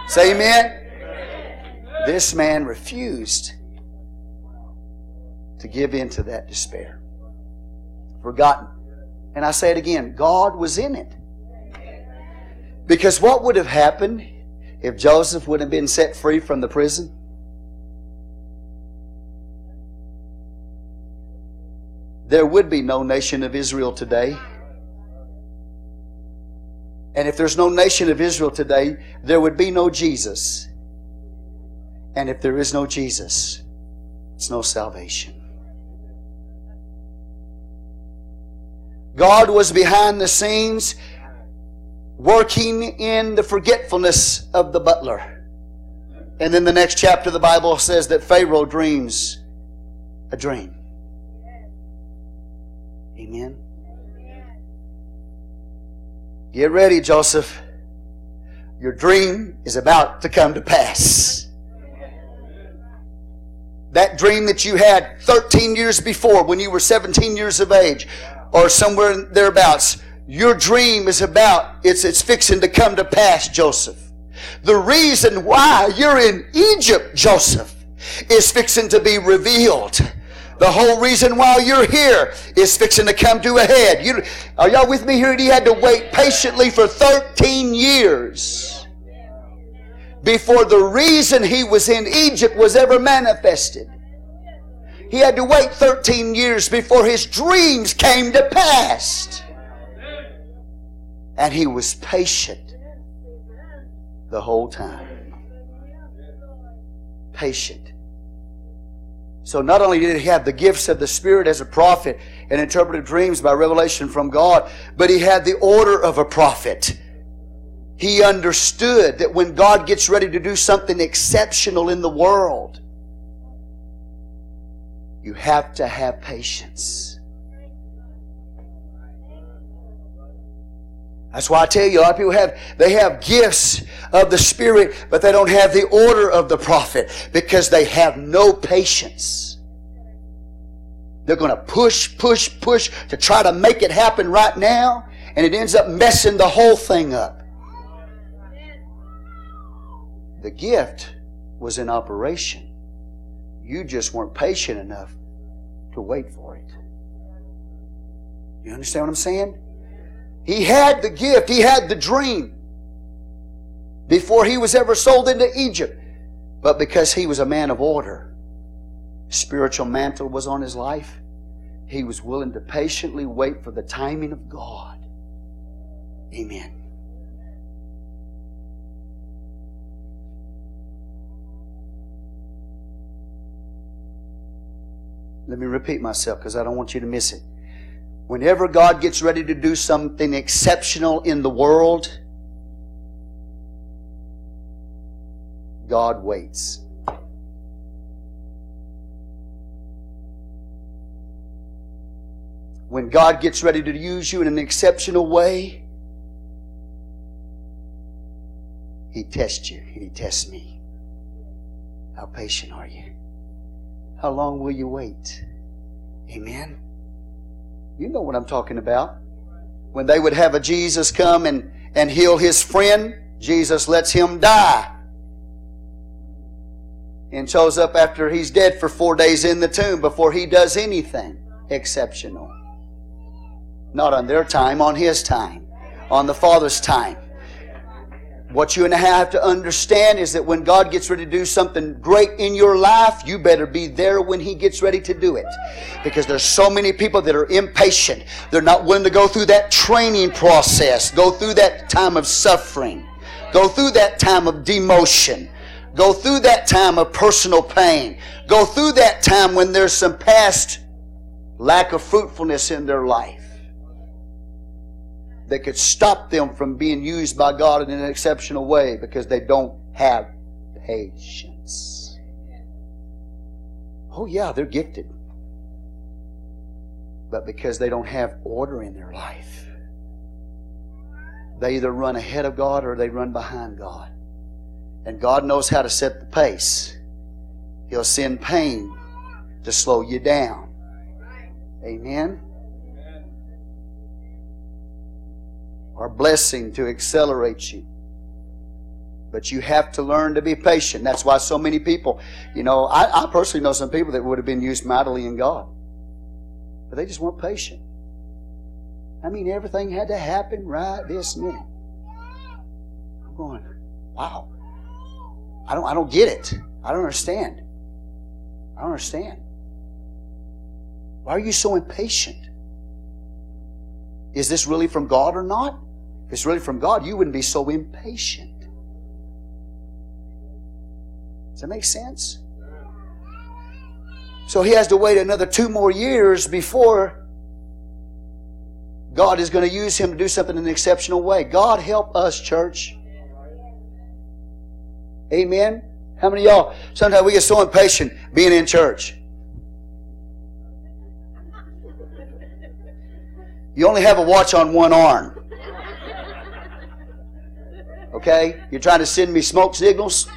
Speaker 1: Say amen. This man refused to give in to that despair. Forgotten. And I say it again God was in it. Because what would have happened if Joseph would have been set free from the prison? There would be no nation of Israel today. And if there's no nation of Israel today, there would be no Jesus. And if there is no Jesus, it's no salvation. God was behind the scenes working in the forgetfulness of the butler. And then the next chapter, of the Bible says that Pharaoh dreams a dream. Amen. Get ready, Joseph. Your dream is about to come to pass. That dream that you had 13 years before when you were 17 years of age or somewhere thereabouts. Your dream is about, it's, it's fixing to come to pass, Joseph. The reason why you're in Egypt, Joseph, is fixing to be revealed. The whole reason why you're here is fixing to come to a head. You, are y'all with me here? He had to wait patiently for 13 years before the reason he was in Egypt was ever manifested. He had to wait 13 years before his dreams came to pass. And he was patient the whole time. Patient. So not only did he have the gifts of the Spirit as a prophet and interpreted dreams by revelation from God, but he had the order of a prophet. He understood that when God gets ready to do something exceptional in the world, You have to have patience. That's why I tell you, a lot of people have they have gifts of the Spirit, but they don't have the order of the prophet because they have no patience. They're going to push, push, push to try to make it happen right now, and it ends up messing the whole thing up. The gift was in operation. You just weren't patient enough to wait for it. You understand what I'm saying? He had the gift, he had the dream before he was ever sold into Egypt. But because he was a man of order, spiritual mantle was on his life, he was willing to patiently wait for the timing of God. Amen. Let me repeat myself because I don't want you to miss it. Whenever God gets ready to do something exceptional in the world, God waits. When God gets ready to use you in an exceptional way, He tests you and He tests me. How patient are you? How long will you wait? Amen. You know what I'm talking about. When they would have a Jesus come and, and heal his friend, Jesus lets him die. And shows up after he's dead for four days in the tomb before he does anything exceptional. Not on their time, on his time, on the Father's time. What you and I have to understand is that when God gets ready to do something great in your life, you better be there when He gets ready to do it. Because there's so many people that are impatient. They're not willing to go through that training process, go through that time of suffering, go through that time of demotion, go through that time of personal pain, go through that time when there's some past lack of fruitfulness in their life that could stop them from being used by God in an exceptional way because they don't have patience. Oh, yeah, they're gifted. But because they don't have order in their life, they either run ahead of God or they run behind God. And God knows how to set the pace. He'll send pain to slow you down. Amen. Or blessing to accelerate you. But you have to learn to be patient. That's why so many people, you know, I, I personally know some people that would have been used mightily in God, but they just weren't patient. I mean, everything had to happen right this minute. I'm going, wow. I don't, I don't get it. I don't understand. I don't understand. Why are you so impatient? Is this really from God or not? If it's really from God, you wouldn't be so impatient. Does that make sense? So he has to wait another two more years before God is going to use him to do something in an exceptional way. God help us, church. Amen. How many y'all, sometimes we get so impatient being in church. You only have a watch on one arm. Okay? You're trying to send me smoke signals?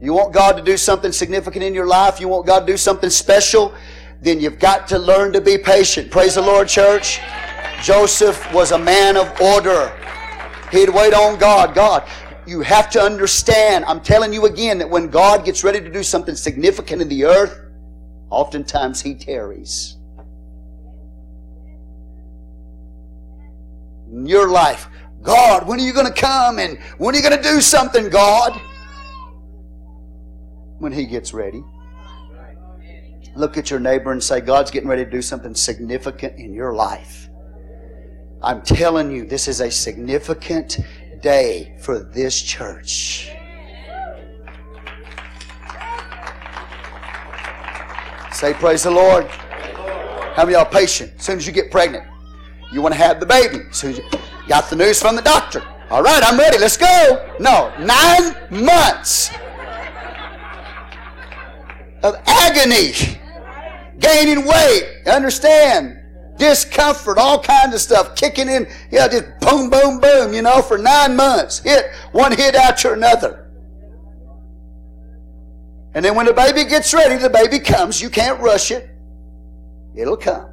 Speaker 1: You want God to do something significant in your life? You want God to do something special? Then you've got to learn to be patient. Praise the Lord, church. Joseph was a man of order. He'd wait on God. God, you have to understand, I'm telling you again, that when God gets ready to do something significant in the earth, Oftentimes he tarries. In your life, God, when are you going to come and when are you going to do something, God? When he gets ready. Look at your neighbor and say, God's getting ready to do something significant in your life. I'm telling you, this is a significant day for this church. Say, Praise the Lord. How many y'all patient? As soon as you get pregnant, you want to have the baby. As soon as you, Got the news from the doctor. All right, I'm ready. Let's go. No, nine months of agony, gaining weight. Understand? Discomfort, all kinds of stuff, kicking in, yeah, just boom, boom, boom, you know, for nine months. Hit one hit after another. And then when the baby gets ready, the baby comes. You can't rush it. It'll come.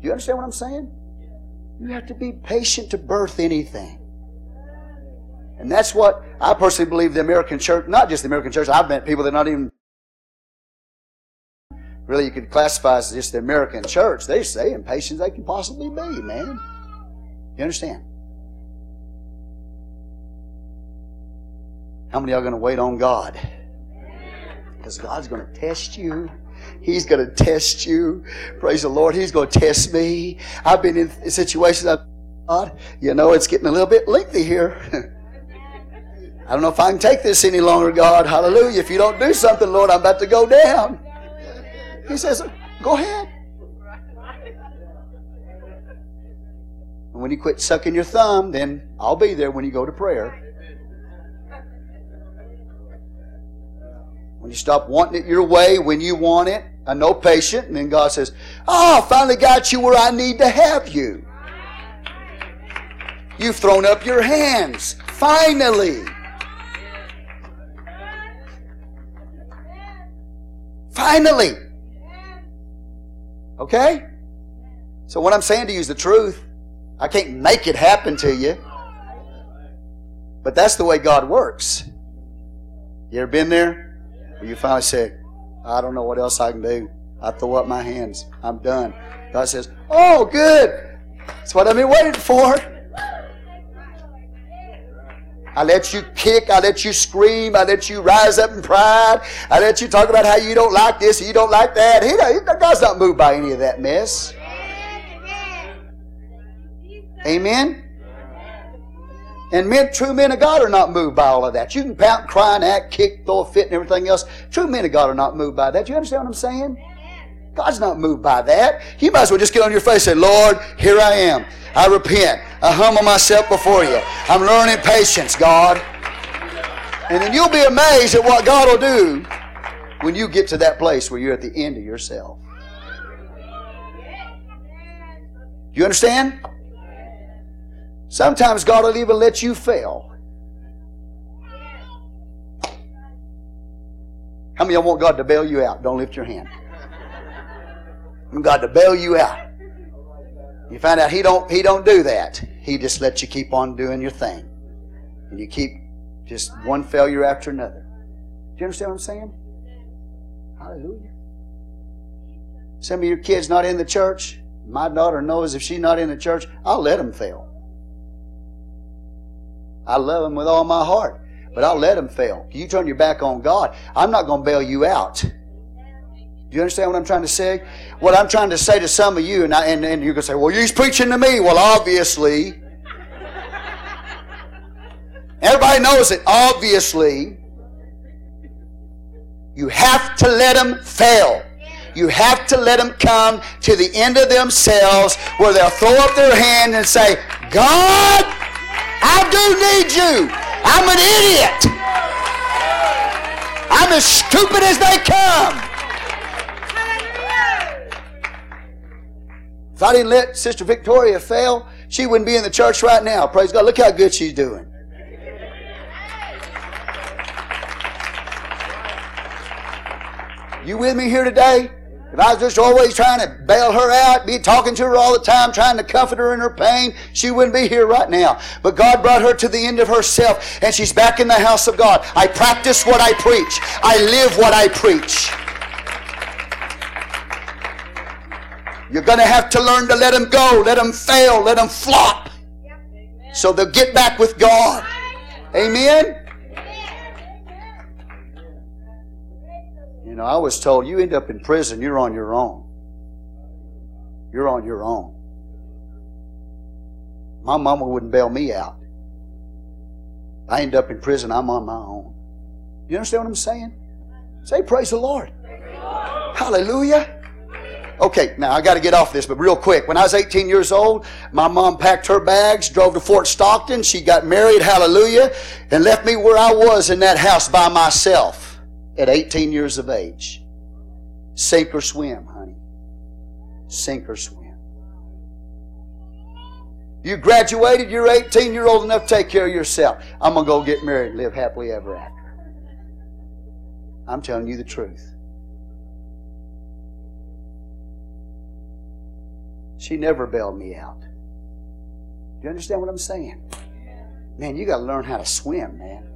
Speaker 1: Do you understand what I'm saying? You have to be patient to birth anything. And that's what I personally believe the American church, not just the American church, I've met people that not even really you could classify as just the American church. They say impatient they can possibly be, man. You understand? How many are going to wait on God? Because God's going to test you. He's going to test you. Praise the Lord. He's going to test me. I've been in situations I've God, you know, it's getting a little bit lengthy here. I don't know if I can take this any longer, God. Hallelujah. If you don't do something, Lord, I'm about to go down. He says, Go ahead. And when you quit sucking your thumb, then I'll be there when you go to prayer. When you stop wanting it your way, when you want it, I know patient, and then God says, Oh, I finally got you where I need to have you. You've thrown up your hands. Finally. Finally. Okay? So, what I'm saying to you is the truth. I can't make it happen to you. But that's the way God works. You ever been there? Where you finally say, I don't know what else I can do. I throw up my hands. I'm done. God says, Oh, good. That's what I've been waiting for. I let you kick. I let you scream. I let you rise up in pride. I let you talk about how you don't like this, you don't like that. He, God's not moved by any of that mess. Amen. And men, true men of God are not moved by all of that. You can pout, cry, and act, kick, throw a fit, and everything else. True men of God are not moved by that. You understand what I'm saying? God's not moved by that. You might as well just get on your face and say, Lord, here I am. I repent. I humble myself before you. I'm learning patience, God. And then you'll be amazed at what God will do when you get to that place where you're at the end of yourself. You understand? Sometimes God will even let you fail. How many of you want God to bail you out? Don't lift your hand. God to bail you out. You find out He don't He don't do that. He just lets you keep on doing your thing. And you keep just one failure after another. Do you understand what I'm saying? Hallelujah. Some of your kids not in the church. My daughter knows if she's not in the church, I'll let them fail. I love them with all my heart, but I'll let them fail. You turn your back on God, I'm not going to bail you out. Do you understand what I'm trying to say? What I'm trying to say to some of you, and, I, and, and you're going to say, well, he's preaching to me. Well, obviously. Everybody knows it. Obviously. You have to let them fail. You have to let them come to the end of themselves where they'll throw up their hand and say, God, I do need you. I'm an idiot. I'm as stupid as they come. If I didn't let Sister Victoria fail, she wouldn't be in the church right now. Praise God. Look how good she's doing. You with me here today? If I was just always trying to bail her out, be talking to her all the time, trying to comfort her in her pain, she wouldn't be here right now. But God brought her to the end of herself, and she's back in the house of God. I practice what I preach. I live what I preach. You're going to have to learn to let them go, let them fail, let them flop. So they'll get back with God. Amen? Know, I was told you end up in prison, you're on your own. You're on your own. My mama wouldn't bail me out. I end up in prison, I'm on my own. You understand what I'm saying? Say, Praise the Lord. Praise the Lord. Hallelujah. Okay, now I got to get off this, but real quick. When I was 18 years old, my mom packed her bags, drove to Fort Stockton. She got married, hallelujah, and left me where I was in that house by myself at 18 years of age. Sink or swim, honey. Sink or swim. You graduated, you're 18, you're old enough to take care of yourself. I'm going to go get married and live happily ever after. I'm telling you the truth. She never bailed me out. Do you understand what I'm saying? Man, you got to learn how to swim, man.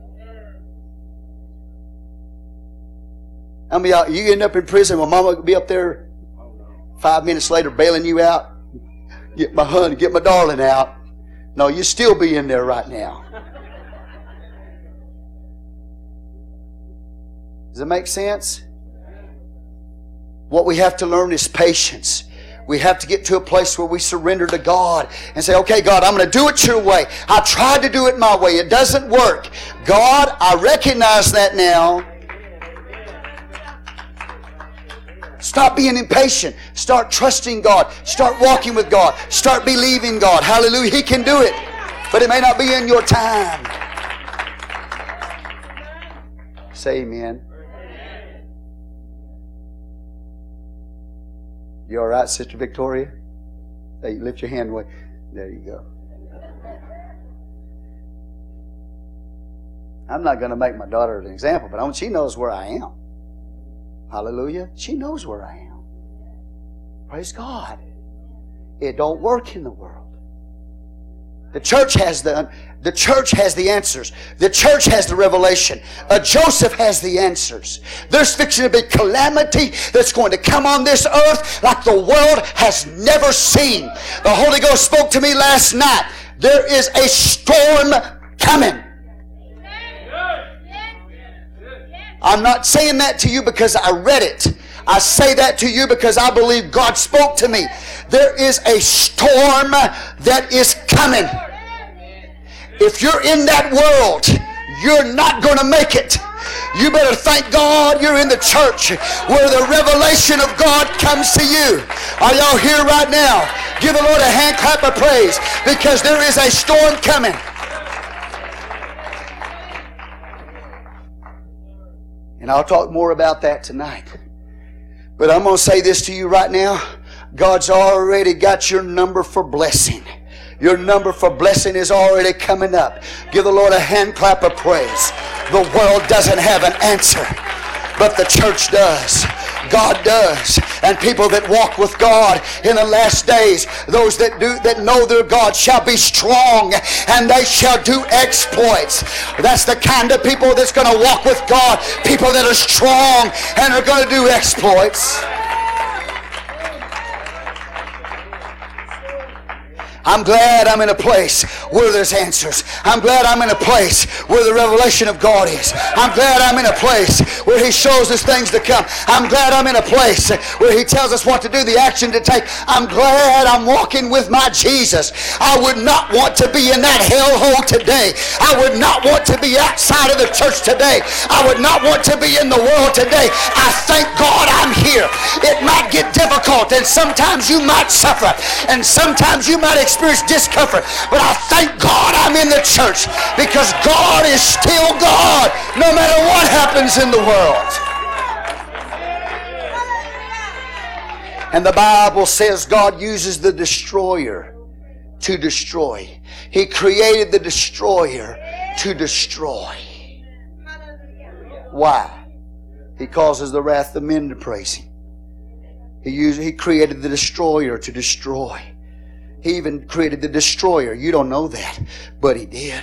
Speaker 1: I mean, you end up in prison, My mama will be up there five minutes later bailing you out. Get my honey, get my darling out. No, you still be in there right now. Does it make sense? What we have to learn is patience. We have to get to a place where we surrender to God and say, okay, God, I'm going to do it your way. I tried to do it my way. It doesn't work. God, I recognize that now. Stop being impatient. Start trusting God. Start walking with God. Start believing God. Hallelujah. He can do it. But it may not be in your time. Say amen. You all right, Sister Victoria? Hey, lift your hand away. There you go. I'm not going to make my daughter an example, but she knows where I am. Hallelujah. She knows where I am. Praise God. It don't work in the world. The church has the the church has the answers. The church has the revelation. Joseph has the answers. There's fixing to be calamity that's going to come on this earth like the world has never seen. The Holy Ghost spoke to me last night. There is a storm coming. I'm not saying that to you because I read it. I say that to you because I believe God spoke to me. There is a storm that is coming. If you're in that world, you're not going to make it. You better thank God you're in the church where the revelation of God comes to you. Are y'all here right now? Give the Lord a hand clap of praise because there is a storm coming. And I'll talk more about that tonight. But I'm going to say this to you right now. God's already got your number for blessing. Your number for blessing is already coming up. Give the Lord a hand clap of praise. The world doesn't have an answer, but the church does. God does. And people that walk with God in the last days, those that do that know their God shall be strong and they shall do exploits. That's the kind of people that's going to walk with God. People that are strong and are going to do exploits. I'm glad I'm in a place where there's answers. I'm glad I'm in a place where the revelation of God is. I'm glad I'm in a place where He shows us things to come. I'm glad I'm in a place where He tells us what to do, the action to take. I'm glad I'm walking with my Jesus. I would not want to be in that hellhole today. I would not want to be outside of the church today. I would not want to be in the world today. I thank God I'm here. It might get difficult and sometimes you might suffer and sometimes you might experience experience discomfort. But I thank God I'm in the church because God is still God no matter what happens in the world. And the Bible says God uses the destroyer to destroy. He created the destroyer to destroy. Why? He causes the wrath of men to praise him. He, used, he created the destroyer to destroy. He even created the destroyer. You don't know that, but he did.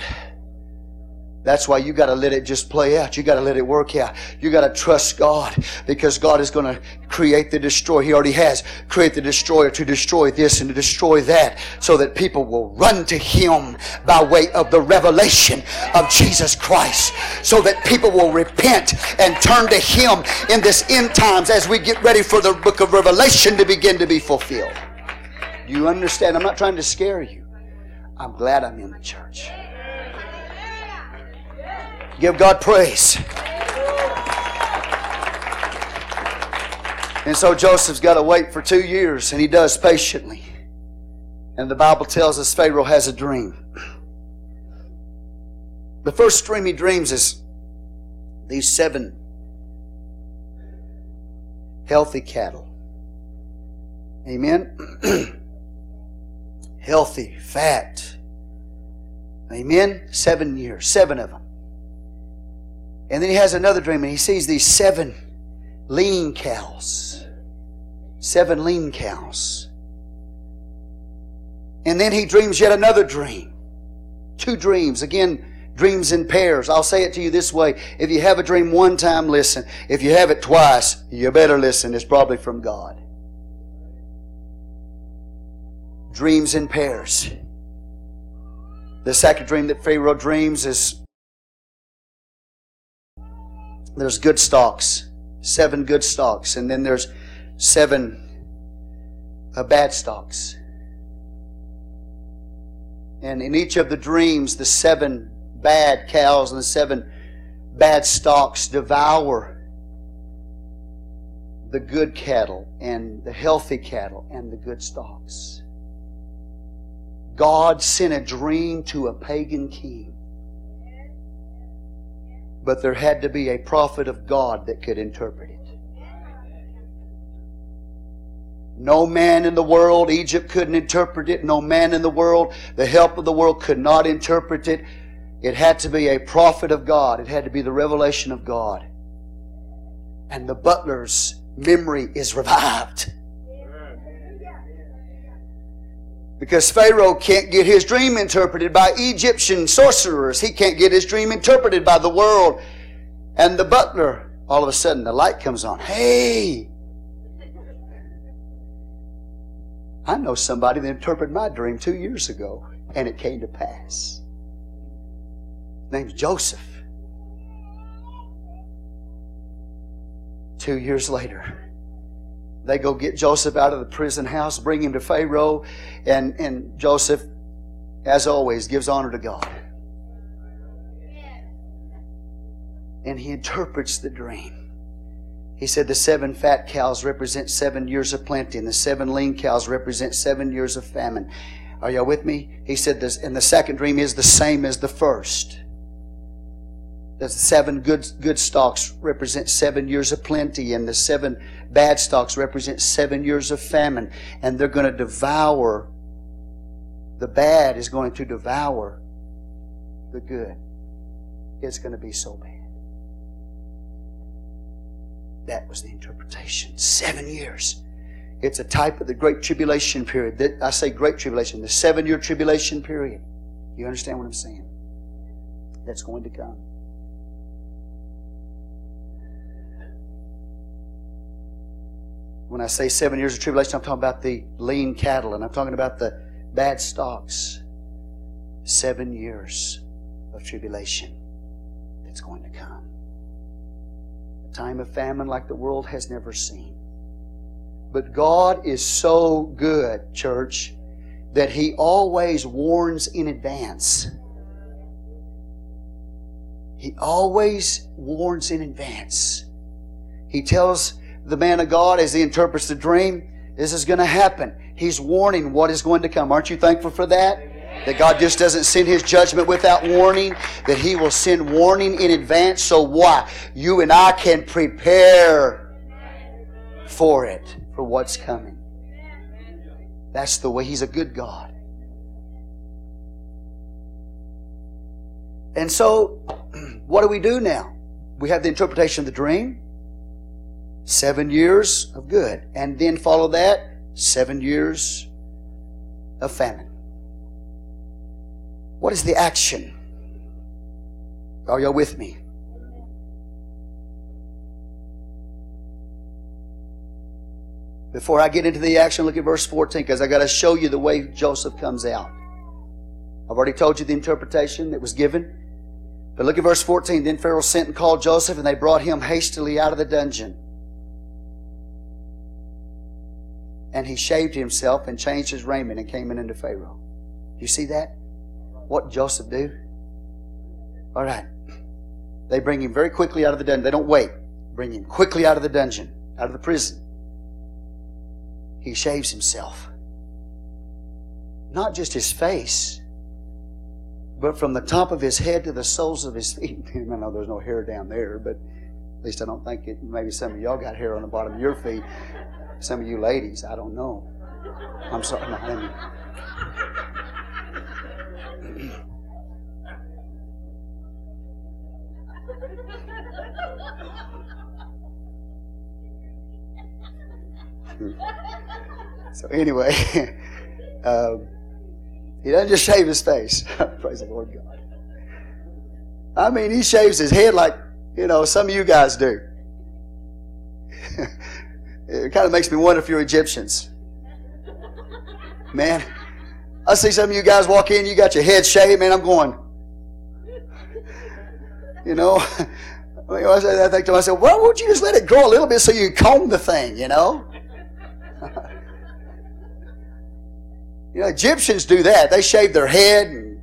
Speaker 1: That's why you got to let it just play out. You got to let it work out. You got to trust God because God is going to create the destroyer. He already has create the destroyer to destroy this and to destroy that so that people will run to Him by way of the revelation of Jesus Christ. So that people will repent and turn to Him in this end times as we get ready for the book of Revelation to begin to be fulfilled. You understand? I'm not trying to scare you. I'm glad I'm in the church. Give God praise. And so Joseph's got to wait for two years, and he does patiently. And the Bible tells us Pharaoh has a dream. The first dream he dreams is these seven healthy cattle. Amen. healthy, fat. Amen. Seven years, seven of them. And then he has another dream and he sees these seven lean cows. Seven lean cows. And then he dreams yet another dream. Two dreams. Again, dreams in pairs. I'll say it to you this way. If you have a dream one time, listen. If you have it twice, you better listen. It's probably from God. Dreams in pairs. The second dream that Pharaoh dreams is there's good stalks, seven good stalks, and then there's seven uh, bad stalks. And in each of the dreams, the seven bad cows and the seven bad stalks devour the good cattle and the healthy cattle and the good stalks. God sent a dream to a pagan king. But there had to be a prophet of God that could interpret it. No man in the world, Egypt couldn't interpret it. No man in the world, the help of the world could not interpret it. It had to be a prophet of God. It had to be the revelation of God. And the butler's memory is revived. Because Pharaoh can't get his dream interpreted by Egyptian sorcerers. He can't get his dream interpreted by the world. And the butler, all of a sudden, the light comes on. Hey! I know somebody that interpreted my dream two years ago, and it came to pass name's Joseph. Two years later, they go get Joseph out of the prison house, bring him to Pharaoh, and, and Joseph, as always, gives honor to God. And he interprets the dream. He said the seven fat cows represent seven years of plenty, and the seven lean cows represent seven years of famine. Are y'all with me? He said this, and the second dream is the same as the first. The seven good, good stalks represent seven years of plenty, and the seven bad stalks represent seven years of famine. And they're going to devour, the bad is going to devour the good. It's going to be so bad. That was the interpretation. Seven years. It's a type of the Great Tribulation period. I say Great Tribulation, the seven year tribulation period. You understand what I'm saying? That's going to come. When I say seven years of tribulation, I'm talking about the lean cattle and I'm talking about the bad stocks. Seven years of tribulation that's going to come. A time of famine like the world has never seen. But God is so good, church, that He always warns in advance. He always warns in advance. He tells the man of God as he interprets the dream, this is going to happen. He's warning what is going to come. Aren't you thankful for that? That God just doesn't send His judgment without warning, that He will send warning in advance. So why? You and I can prepare for it, for what's coming. That's the way He's a good God. And so, what do we do now? We have the interpretation of the dream. Seven years of good. And then follow that, seven years of famine. What is the action? Are you with me? Before I get into the action, look at verse 14 because I got to show you the way Joseph comes out. I've already told you the interpretation that was given. But look at verse 14. Then Pharaoh sent and called Joseph, and they brought him hastily out of the dungeon. And he shaved himself and changed his raiment and came in unto Pharaoh. You see that? What Joseph do? All right. They bring him very quickly out of the dungeon. They don't wait. Bring him quickly out of the dungeon, out of the prison. he shaves himself. Not just his face, but from the top of his head to the soles of his feet. I know there's no hair down there, but at least I don't think it. Maybe some of y'all got hair on the bottom of your feet. Some of you ladies, I don't know. I'm sorry. No, so anyway, um, he doesn't just shave his face. Praise the Lord God. I mean, he shaves his head like, you know, some of you guys do. It kind of makes me wonder if you're Egyptians. Man, I see some of you guys walk in, you got your head shaved, man, I'm going, you know. I, mean, I think to myself, why won't you just let it grow a little bit so you comb the thing, you know? You know, Egyptians do that. They shave their head and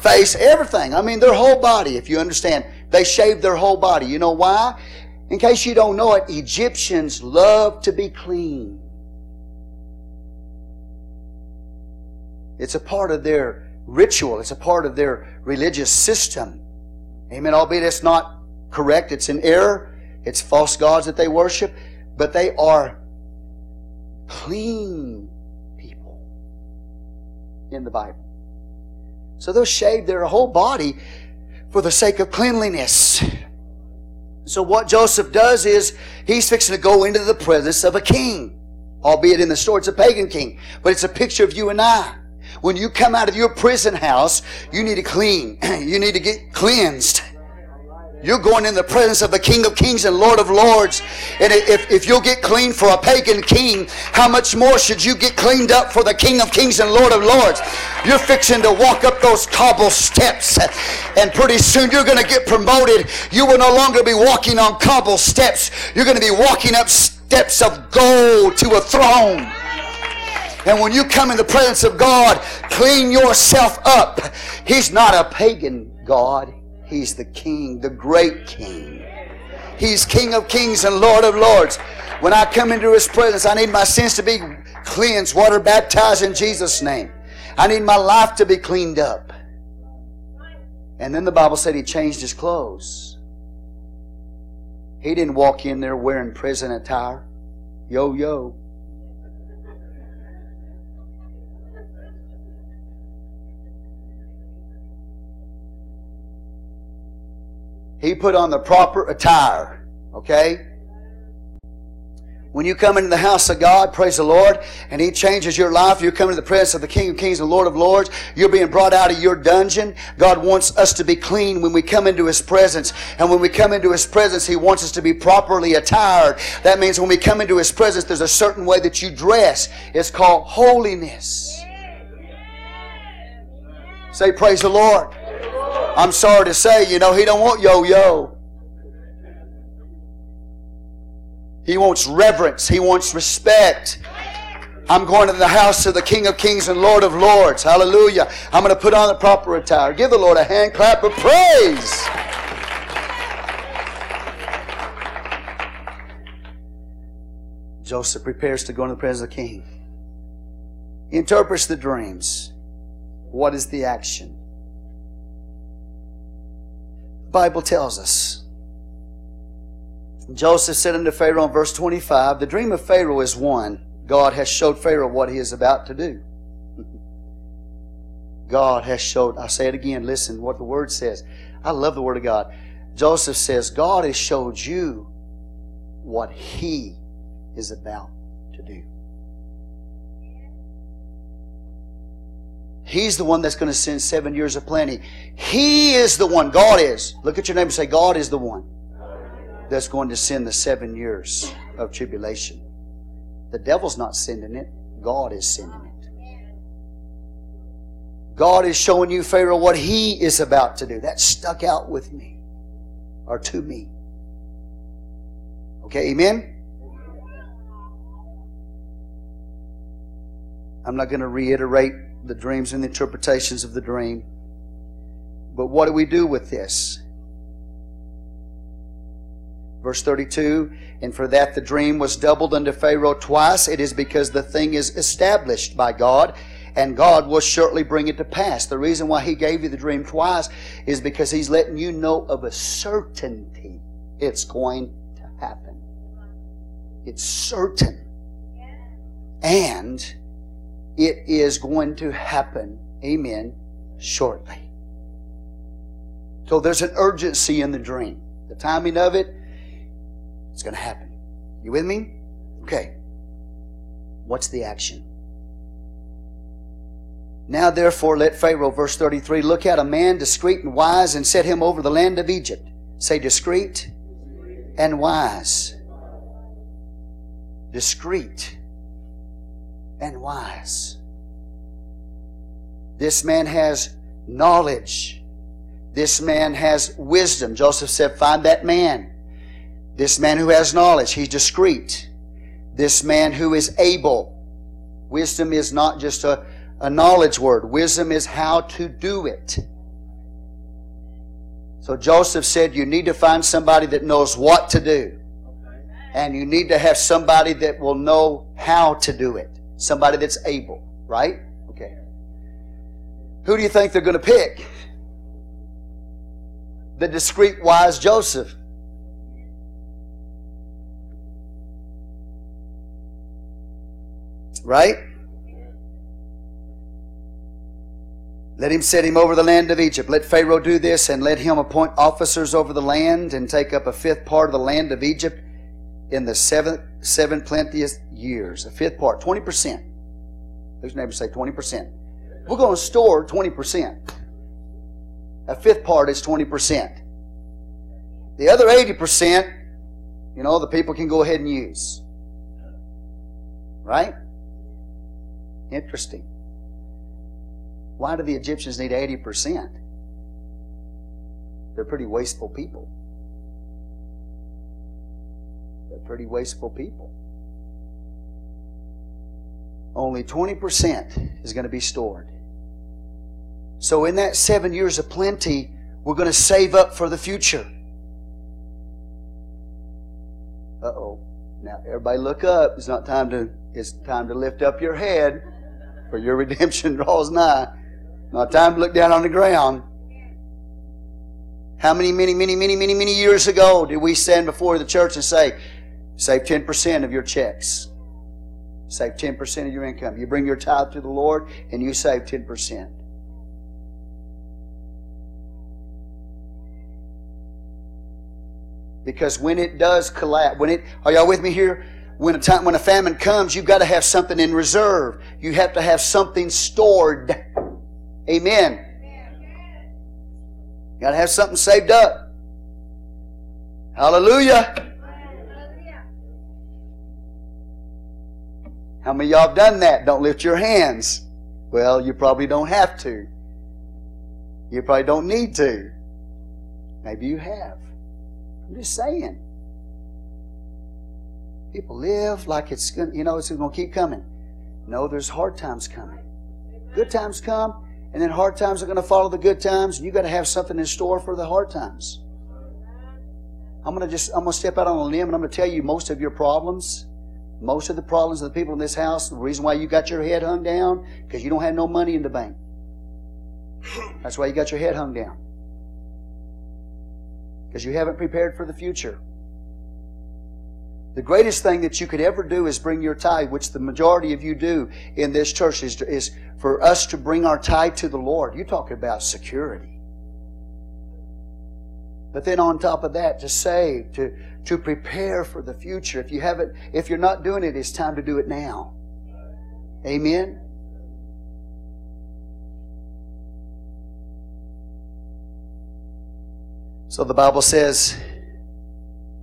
Speaker 1: face, everything. I mean, their whole body, if you understand. They shave their whole body. You know why? In case you don't know it, Egyptians love to be clean. It's a part of their ritual, it's a part of their religious system. Amen. Albeit it's not correct, it's an error, it's false gods that they worship, but they are clean people in the Bible. So they'll shave their whole body for the sake of cleanliness. So what Joseph does is he's fixing to go into the presence of a king. Albeit in the story it's a pagan king, but it's a picture of you and I. When you come out of your prison house, you need to clean. you need to get cleansed. You're going in the presence of the King of Kings and Lord of Lords. And if, if you'll get clean for a pagan king, how much more should you get cleaned up for the King of Kings and Lord of Lords? You're fixing to walk up those cobble steps, and pretty soon you're going to get promoted. You will no longer be walking on cobble steps. You're going to be walking up steps of gold to a throne. And when you come in the presence of God, clean yourself up. He's not a pagan God. He's the King, the great King. He's King of kings and Lord of lords. When I come into His presence, I need my sins to be cleansed, water baptized in Jesus' name. I need my life to be cleaned up. And then the Bible said He changed His clothes. He didn't walk in there wearing prison attire. Yo, yo. He put on the proper attire. Okay? When you come into the house of God, praise the Lord, and He changes your life, you come into the presence of the King of Kings and Lord of Lords, you're being brought out of your dungeon. God wants us to be clean when we come into His presence. And when we come into His presence, He wants us to be properly attired. That means when we come into His presence, there's a certain way that you dress. It's called holiness. Say, praise the Lord. I'm sorry to say, you know, he don't want yo-yo. He wants reverence. He wants respect. I'm going to the house of the King of Kings and Lord of Lords. Hallelujah. I'm going to put on the proper attire. Give the Lord a hand clap of praise. Joseph prepares to go into the presence of the king. He interprets the dreams. What is the action? Bible tells us. Joseph said unto Pharaoh in verse 25, The dream of Pharaoh is one. God has showed Pharaoh what he is about to do. God has showed, I say it again, listen what the Word says. I love the Word of God. Joseph says, God has showed you what he is about to do. He's the one that's going to send seven years of plenty. He is the one, God is. Look at your neighbor and say, God is the one that's going to send the seven years of tribulation. The devil's not sending it, God is sending it. God is showing you, Pharaoh, what he is about to do. That stuck out with me, or to me. Okay, amen? I'm not going to reiterate the dreams and the interpretations of the dream. But what do we do with this? Verse 32 And for that the dream was doubled unto Pharaoh twice, it is because the thing is established by God, and God will shortly bring it to pass. The reason why He gave you the dream twice is because He's letting you know of a certainty it's going to happen. It's certain. And it is going to happen, amen, shortly. So there's an urgency in the dream. The timing of it, it's going to happen. You with me? Okay. What's the action? Now therefore let Pharaoh, verse 33, look at a man discreet and wise and set him over the land of Egypt. Say discreet and wise. Discreet and wise. This man has knowledge. This man has wisdom. Joseph said, Find that man. This man who has knowledge, he's discreet. This man who is able. Wisdom is not just a, a knowledge word, wisdom is how to do it. So Joseph said, You need to find somebody that knows what to do. And you need to have somebody that will know how to do it. Somebody that's able, right? Okay. Who do you think they're going to pick? The discreet, wise Joseph. Right? Let him set him over the land of Egypt. Let Pharaoh do this, and let him appoint officers over the land, and take up a fifth part of the land of Egypt in the seventh, seven plenteous years. A fifth part, 20%. Whose neighbor say 20%? We're going to store 20%. A fifth part is 20%. The other 80%, you know, the people can go ahead and use. Right? Interesting. Why do the Egyptians need 80%? They're pretty wasteful people. They're pretty wasteful people. Only 20% is going to be stored. So, in that seven years of plenty, we're going to save up for the future. Uh oh. Now, everybody look up. It's not time to, it's time to lift up your head, for your redemption draws nigh. Not time to look down on the ground. How many, many, many, many, many, many years ago did we stand before the church and say, save 10% of your checks? Save 10% of your income. You bring your tithe to the Lord and you save 10%. Because when it does collapse, when it, are y'all with me here? When a time, when a famine comes, you've got to have something in reserve. You have to have something stored. Amen. You got to have something saved up. Hallelujah. How many y'all have done that? Don't lift your hands. Well, you probably don't have to. You probably don't need to. Maybe you have. I'm just saying. People live like it's going you know it's to keep coming. No, there's hard times coming. Good times come, and then hard times are going to follow the good times, and you got to have something in store for the hard times. I'm to just I'm to step out on a limb and I'm going to tell you most of your problems, most of the problems of the people in this house, the reason why you got your head hung down because you don't have no money in the bank. That's why you got your head hung down. Because you haven't prepared for the future. The greatest thing that you could ever do is bring your tithe, which the majority of you do in this church, is, is for us to bring our tithe to the Lord. You're talking about security. But then on top of that, to save, to, to prepare for the future. If you haven't, if you're not doing it, it's time to do it now. Amen. So the Bible says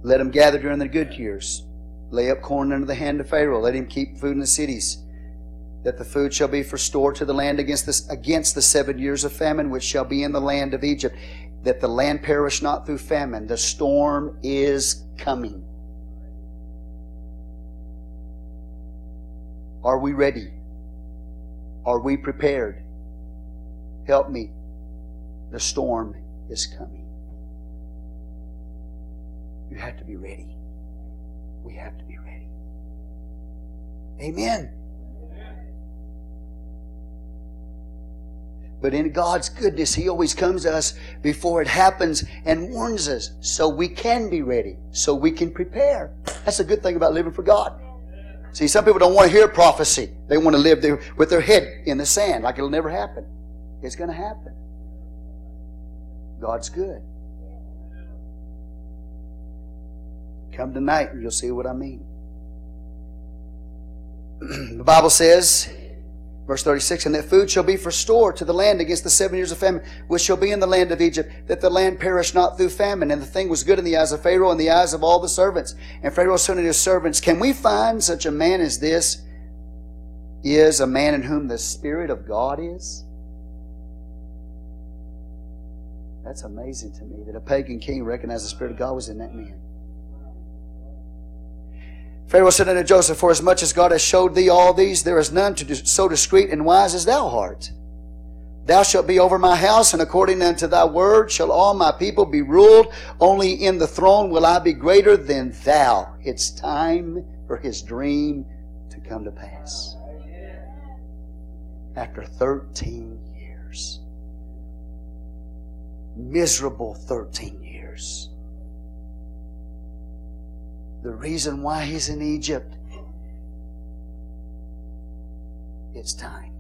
Speaker 1: let him gather during the good years. Lay up corn under the hand of Pharaoh. Let him keep food in the cities. That the food shall be for store to the land against, this, against the seven years of famine which shall be in the land of Egypt. That the land perish not through famine. The storm is coming. Are we ready? Are we prepared? Help me. The storm is coming. You have to be ready. We have to be ready. Amen. But in God's goodness, He always comes to us before it happens and warns us so we can be ready, so we can prepare. That's a good thing about living for God. See, some people don't want to hear prophecy. They want to live there with their head in the sand like it'll never happen. It's going to happen. God's good. Come tonight and you'll see what I mean. the Bible says, verse 36, and that food shall be for store to the land against the seven years of famine, which shall be in the land of Egypt, that the land perish not through famine. And the thing was good in the eyes of Pharaoh and the eyes of all the servants. And Pharaoh said unto his servants, Can we find such a man as this? Is a man in whom the Spirit of God is? That's amazing to me that a pagan king recognized the Spirit of God was in that man. Pharaoh said unto Joseph, For as much as God has showed thee all these, there is none to so discreet and wise as thou art. Thou shalt be over my house, and according unto thy word shall all my people be ruled. Only in the throne will I be greater than thou. It's time for his dream to come to pass. After 13 years. Miserable 13 years. The reason why he's in Egypt, it's time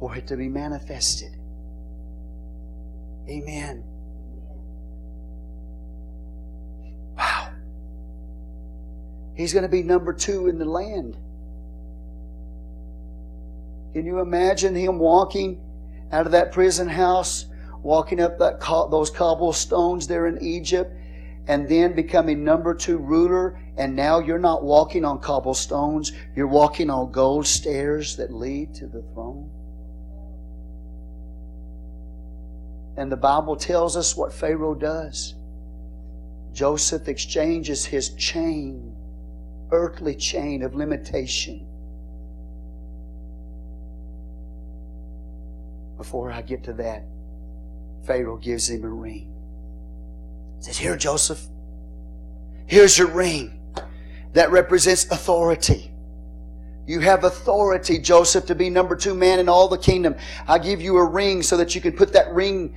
Speaker 1: for it to be manifested. Amen. Wow. He's going to be number two in the land. Can you imagine him walking out of that prison house, walking up that those cobblestones there in Egypt, and then becoming number two ruler, and now you're not walking on cobblestones, you're walking on gold stairs that lead to the throne. And the Bible tells us what Pharaoh does. Joseph exchanges his chain, earthly chain of limitation. Before I get to that, Pharaoh gives him a ring says, Here, Joseph, here's your ring that represents authority. You have authority, Joseph, to be number two man in all the kingdom. I give you a ring so that you can put that ring,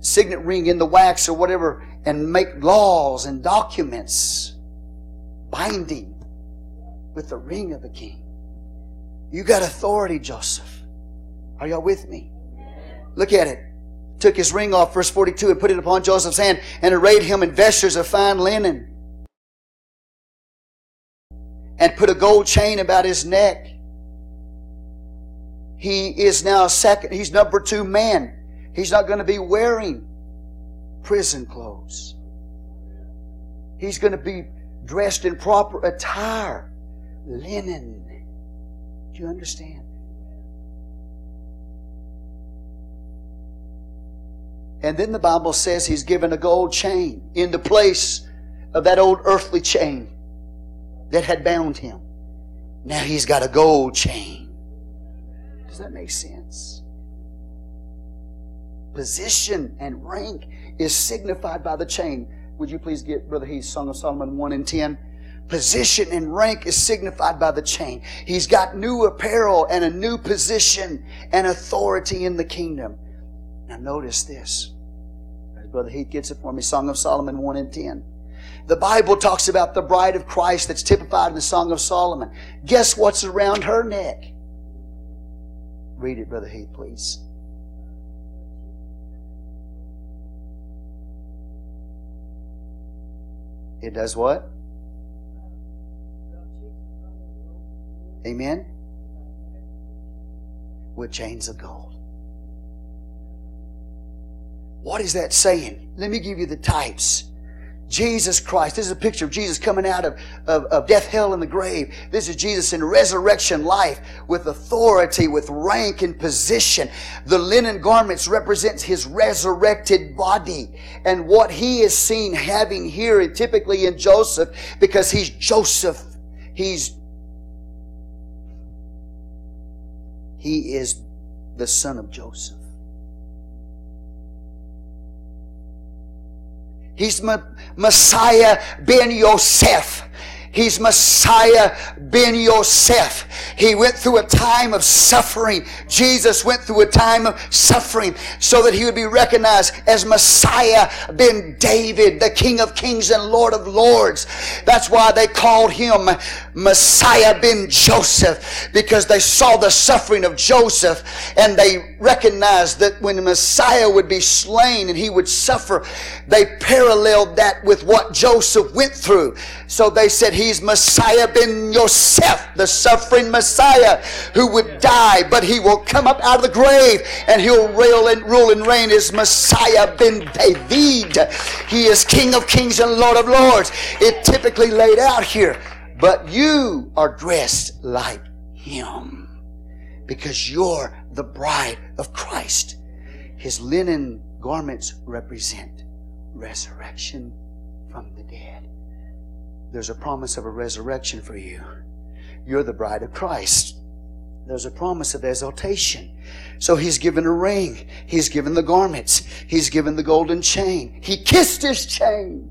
Speaker 1: signet ring, in the wax or whatever and make laws and documents binding with the ring of the king. You got authority, Joseph. Are y'all with me? Look at it took his ring off, verse 42, and put it upon Joseph's hand, and arrayed him in vestures of fine linen, and put a gold chain about his neck. He is now second, he's number two man. He's not going to be wearing prison clothes. He's going to be dressed in proper attire, linen. Do you understand? And then the Bible says he's given a gold chain in the place of that old earthly chain that had bound him. Now he's got a gold chain. Does that make sense? Position and rank is signified by the chain. Would you please get Brother Heath, Song of Solomon 1 and 10? Position and rank is signified by the chain. He's got new apparel and a new position and authority in the kingdom. Now, notice this. As Brother Heath gets it for me Song of Solomon 1 and 10. The Bible talks about the bride of Christ that's typified in the Song of Solomon. Guess what's around her neck? Read it, Brother Heath, please. It does what? Amen? With chains of gold. What is that saying? Let me give you the types. Jesus Christ. This is a picture of Jesus coming out of, of, of, death, hell, and the grave. This is Jesus in resurrection life with authority, with rank and position. The linen garments represents his resurrected body. And what he is seen having here, and typically in Joseph, because he's Joseph. He's he is the son of Joseph. He's Messiah ben Yosef. He's Messiah ben Yosef. He went through a time of suffering. Jesus went through a time of suffering so that he would be recognized as Messiah ben David, the King of Kings and Lord of Lords. That's why they called him Messiah ben Joseph because they saw the suffering of Joseph and they recognized that when Messiah would be slain and he would suffer, they paralleled that with what Joseph went through. So they said, He's Messiah ben Yosef, the suffering Messiah who would die, but he will come up out of the grave and he'll rule and, rule and reign as Messiah ben David. He is King of kings and Lord of lords. It typically laid out here. But you are dressed like him because you're the bride of Christ. His linen garments represent resurrection from the dead there's a promise of a resurrection for you. You're the bride of Christ. There's a promise of exaltation. So he's given a ring. He's given the garments. He's given the golden chain. He kissed his chain.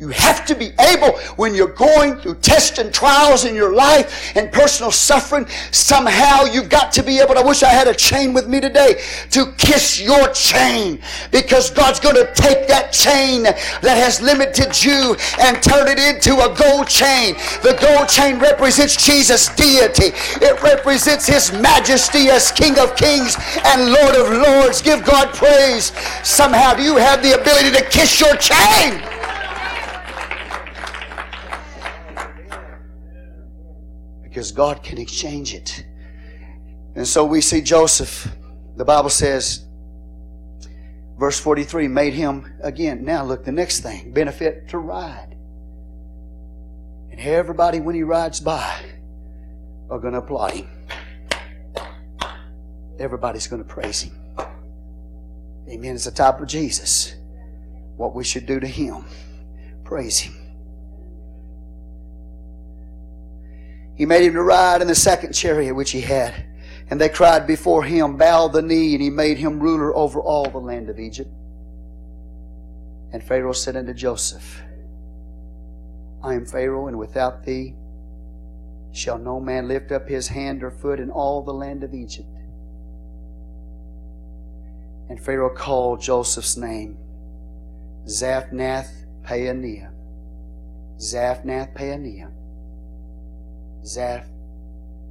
Speaker 1: You have to be able, when you're going through tests and trials in your life and personal suffering, somehow you've got to be able, I wish I had a chain with me today, to kiss your chain. Because God's going to take that chain that has limited you and turn it into a gold chain. The gold chain represents Jesus' deity. It represents His majesty as King of kings and Lord of lords. Give God praise. Somehow do you have the ability to kiss your chain? Because God can exchange it. And so we see Joseph, the Bible says, verse 43, made him again. Now look, the next thing benefit to ride. And everybody, when he rides by, are going to applaud him. Everybody's going to praise him. Amen. It's the type of Jesus. What we should do to him. Praise him. He made him to ride in the second chariot which he had. And they cried before him, bowed the knee, and he made him ruler over all the land of Egypt. And Pharaoh said unto Joseph, I am Pharaoh, and without thee shall no man lift up his hand or foot in all the land of Egypt. And Pharaoh called Joseph's name Zaphnath Paaneah. Zaphnath Paaneah Zaph.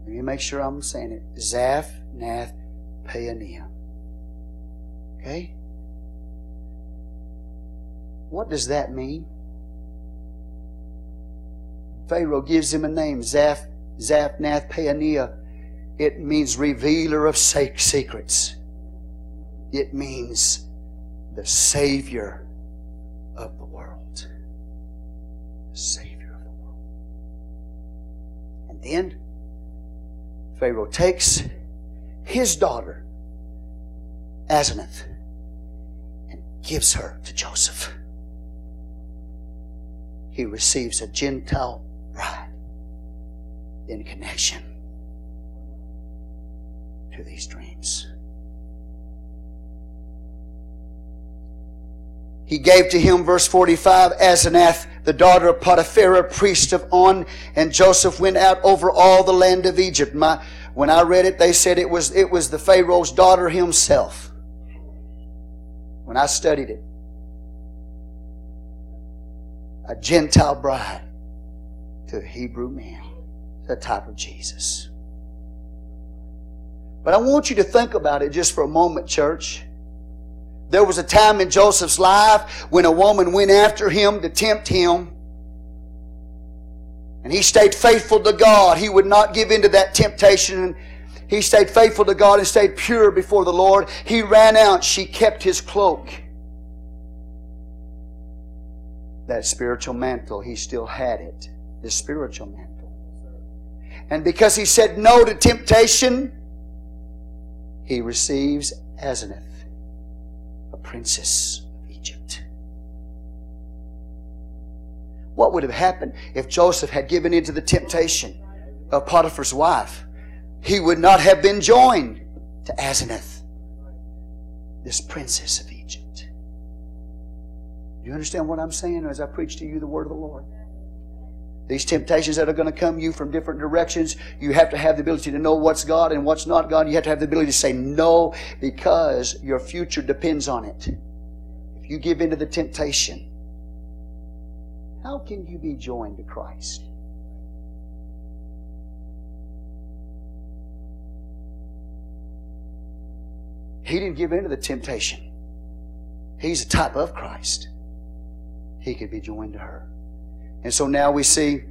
Speaker 1: Let me make sure I'm saying it. Zaph Nath Paaneah. Okay? What does that mean? Pharaoh gives him a name, Zaph, Zaphnath Paaneah. It means revealer of secrets. It means the Savior of the world. Savior. And then Pharaoh takes his daughter, Asenath, and gives her to Joseph. He receives a Gentile bride in connection to these dreams. He gave to him, verse 45, Asenath, the daughter of Potiphar, priest of On, and Joseph went out over all the land of Egypt. My, when I read it, they said it was, it was the Pharaoh's daughter himself. When I studied it, a Gentile bride to a Hebrew man, the type of Jesus. But I want you to think about it just for a moment, church. There was a time in Joseph's life when a woman went after him to tempt him. And he stayed faithful to God. He would not give in to that temptation. He stayed faithful to God and stayed pure before the Lord. He ran out. She kept his cloak. That spiritual mantle, he still had it. The spiritual mantle. And because he said no to temptation, he receives Asenath princess of Egypt. What would have happened if Joseph had given in to the temptation of Potiphar's wife? He would not have been joined to Asenath, this princess of Egypt. Do you understand what I'm saying as I preach to you the word of the Lord? These temptations that are going to come you from different directions, you have to have the ability to know what's God and what's not God. You have to have the ability to say no because your future depends on it. If you give in to the temptation, how can you be joined to Christ? He didn't give in to the temptation. He's a type of Christ. He could be joined to her. And so now we see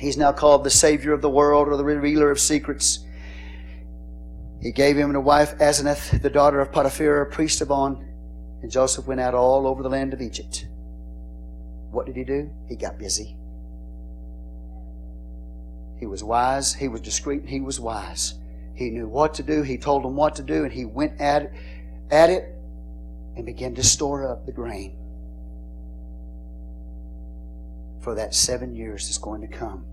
Speaker 1: he's now called the Savior of the world or the revealer of secrets. He gave him a wife, Asenath, the daughter of Potiphar, priest of On, and Joseph went out all over the land of Egypt. What did he do? He got busy. He was wise, he was discreet, he was wise. He knew what to do, he told them what to do, and he went at it, at it and began to store up the grain for that seven years that's going to come.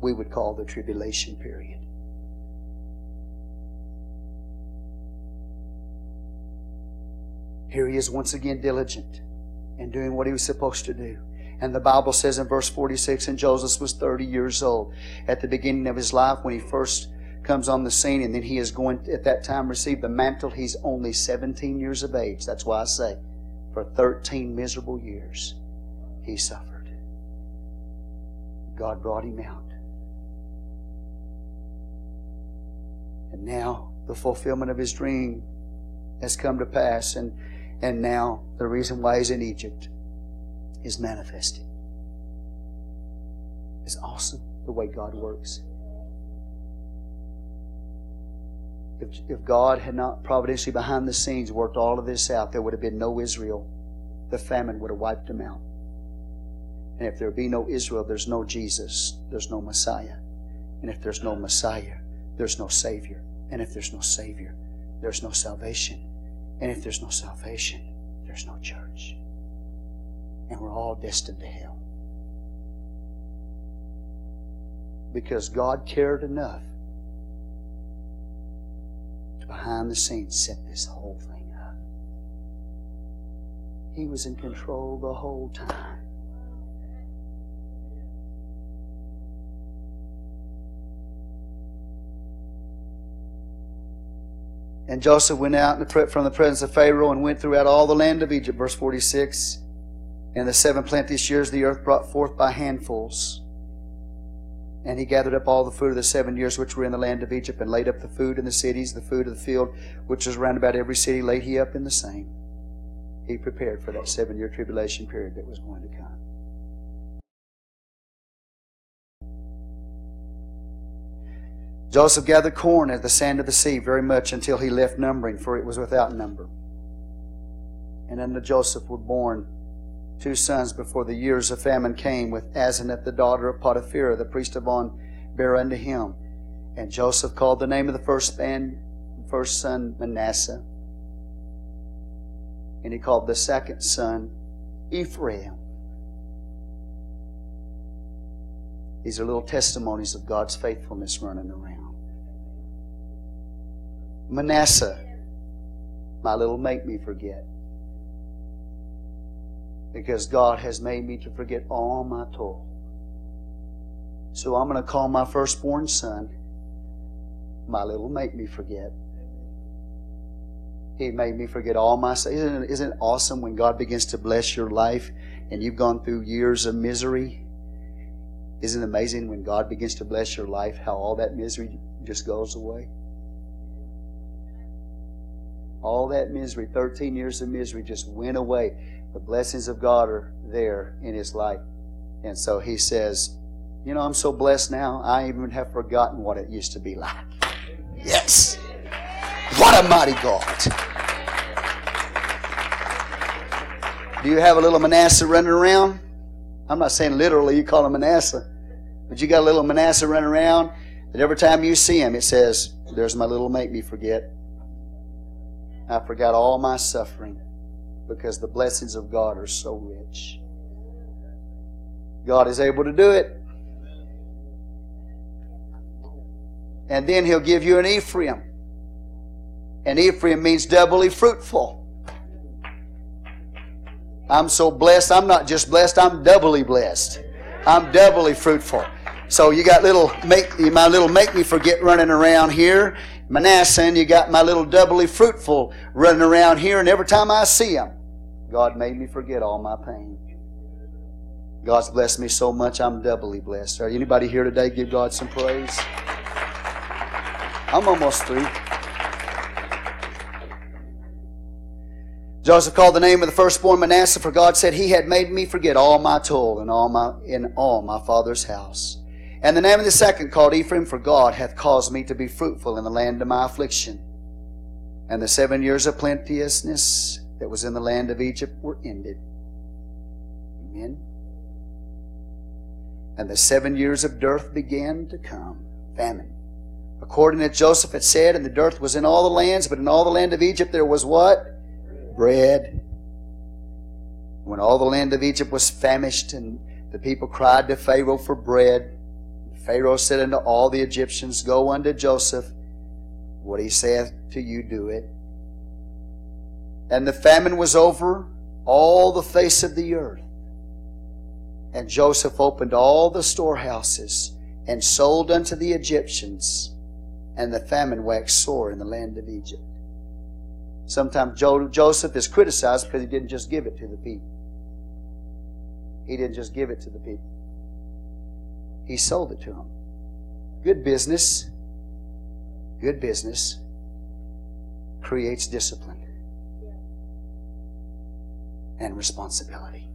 Speaker 1: We would call the tribulation period. Here he is once again diligent and doing what he was supposed to do. And the Bible says in verse 46, and Joseph was 30 years old at the beginning of his life when he first comes on the scene, and then he is going at that time receive the mantle. He's only 17 years of age. That's why I say, for 13 miserable years, he suffered. God brought him out. And now the fulfillment of his dream has come to pass, and, and now the reason why he's in Egypt is manifesting. It's awesome the way God works. If, if God had not providentially behind the scenes worked all of this out, there would have been no Israel. The famine would have wiped them out. And if there be no Israel, there's no Jesus, there's no Messiah. And if there's no Messiah, there's no Savior. And if there's no Savior, there's no salvation. And if there's no salvation, there's no church. And we're all destined to hell. Because God cared enough to behind the scenes set this whole thing up. He was in control the whole time. And Joseph went out from the presence of Pharaoh and went throughout all the land of Egypt. Verse 46. And the seven plenteous years, the earth brought forth by handfuls. And he gathered up all the food of the seven years which were in the land of Egypt, and laid up the food in the cities, the food of the field, which was round about every city, laid he up in the same. He prepared for that seven year tribulation period that was going to come. Joseph gathered corn as the sand of the sea very much until he left numbering, for it was without number. And unto Joseph were born two sons before the years of famine came, with Asenath the daughter of Potiphar, the priest of On, bare unto him. And Joseph called the name of the first man, first son Manasseh. And he called the second son Ephraim. These are little testimonies of God's faithfulness running around. Manasseh, my little make me forget. Because God has made me to forget all my toil. So I'm going to call my firstborn son, my little make me forget. He made me forget all my sins. isn't isn't it awesome when God begins to bless your life and you've gone through years of misery? Isn't it amazing when God begins to bless your life how all that misery just goes away? All that misery, 13 years of misery, just went away. The blessings of God are there in his life. And so he says, You know, I'm so blessed now, I even have forgotten what it used to be like. Yes! What a mighty God! Do you have a little Manasseh running around? I'm not saying literally you call him Manasseh, but you got a little Manasseh running around that every time you see him, it says, There's my little make me forget. I forgot all my suffering because the blessings of God are so rich. God is able to do it. And then He'll give you an Ephraim. And Ephraim means doubly fruitful. I'm so blessed. I'm not just blessed, I'm doubly blessed. I'm doubly fruitful. So you got little make my little make me forget running around here. Manasseh, and you got my little doubly fruitful running around here, and every time I see him, God made me forget all my pain. God's blessed me so much, I'm doubly blessed. Are anybody here today give God some praise? I'm almost through. Joseph called the name of the firstborn Manasseh, for God said, He had made me forget all my toil in all my, in all my father's house. And the name of the second called Ephraim, for God hath caused me to be fruitful in the land of my affliction. And the seven years of plenteousness that was in the land of Egypt were ended. Amen. And the seven years of dearth began to come, famine. According to Joseph had said, and the dearth was in all the lands, but in all the land of Egypt there was what? bread. When all the land of Egypt was famished and the people cried to Pharaoh for bread, Pharaoh said unto all the Egyptians, Go unto Joseph, what he saith to you, do it. And the famine was over all the face of the earth. And Joseph opened all the storehouses and sold unto the Egyptians, and the famine waxed sore in the land of Egypt. Sometimes Joseph is criticized because he didn't just give it to the people. He didn't just give it to the people. He sold it to him. Good business, good business creates discipline and responsibility.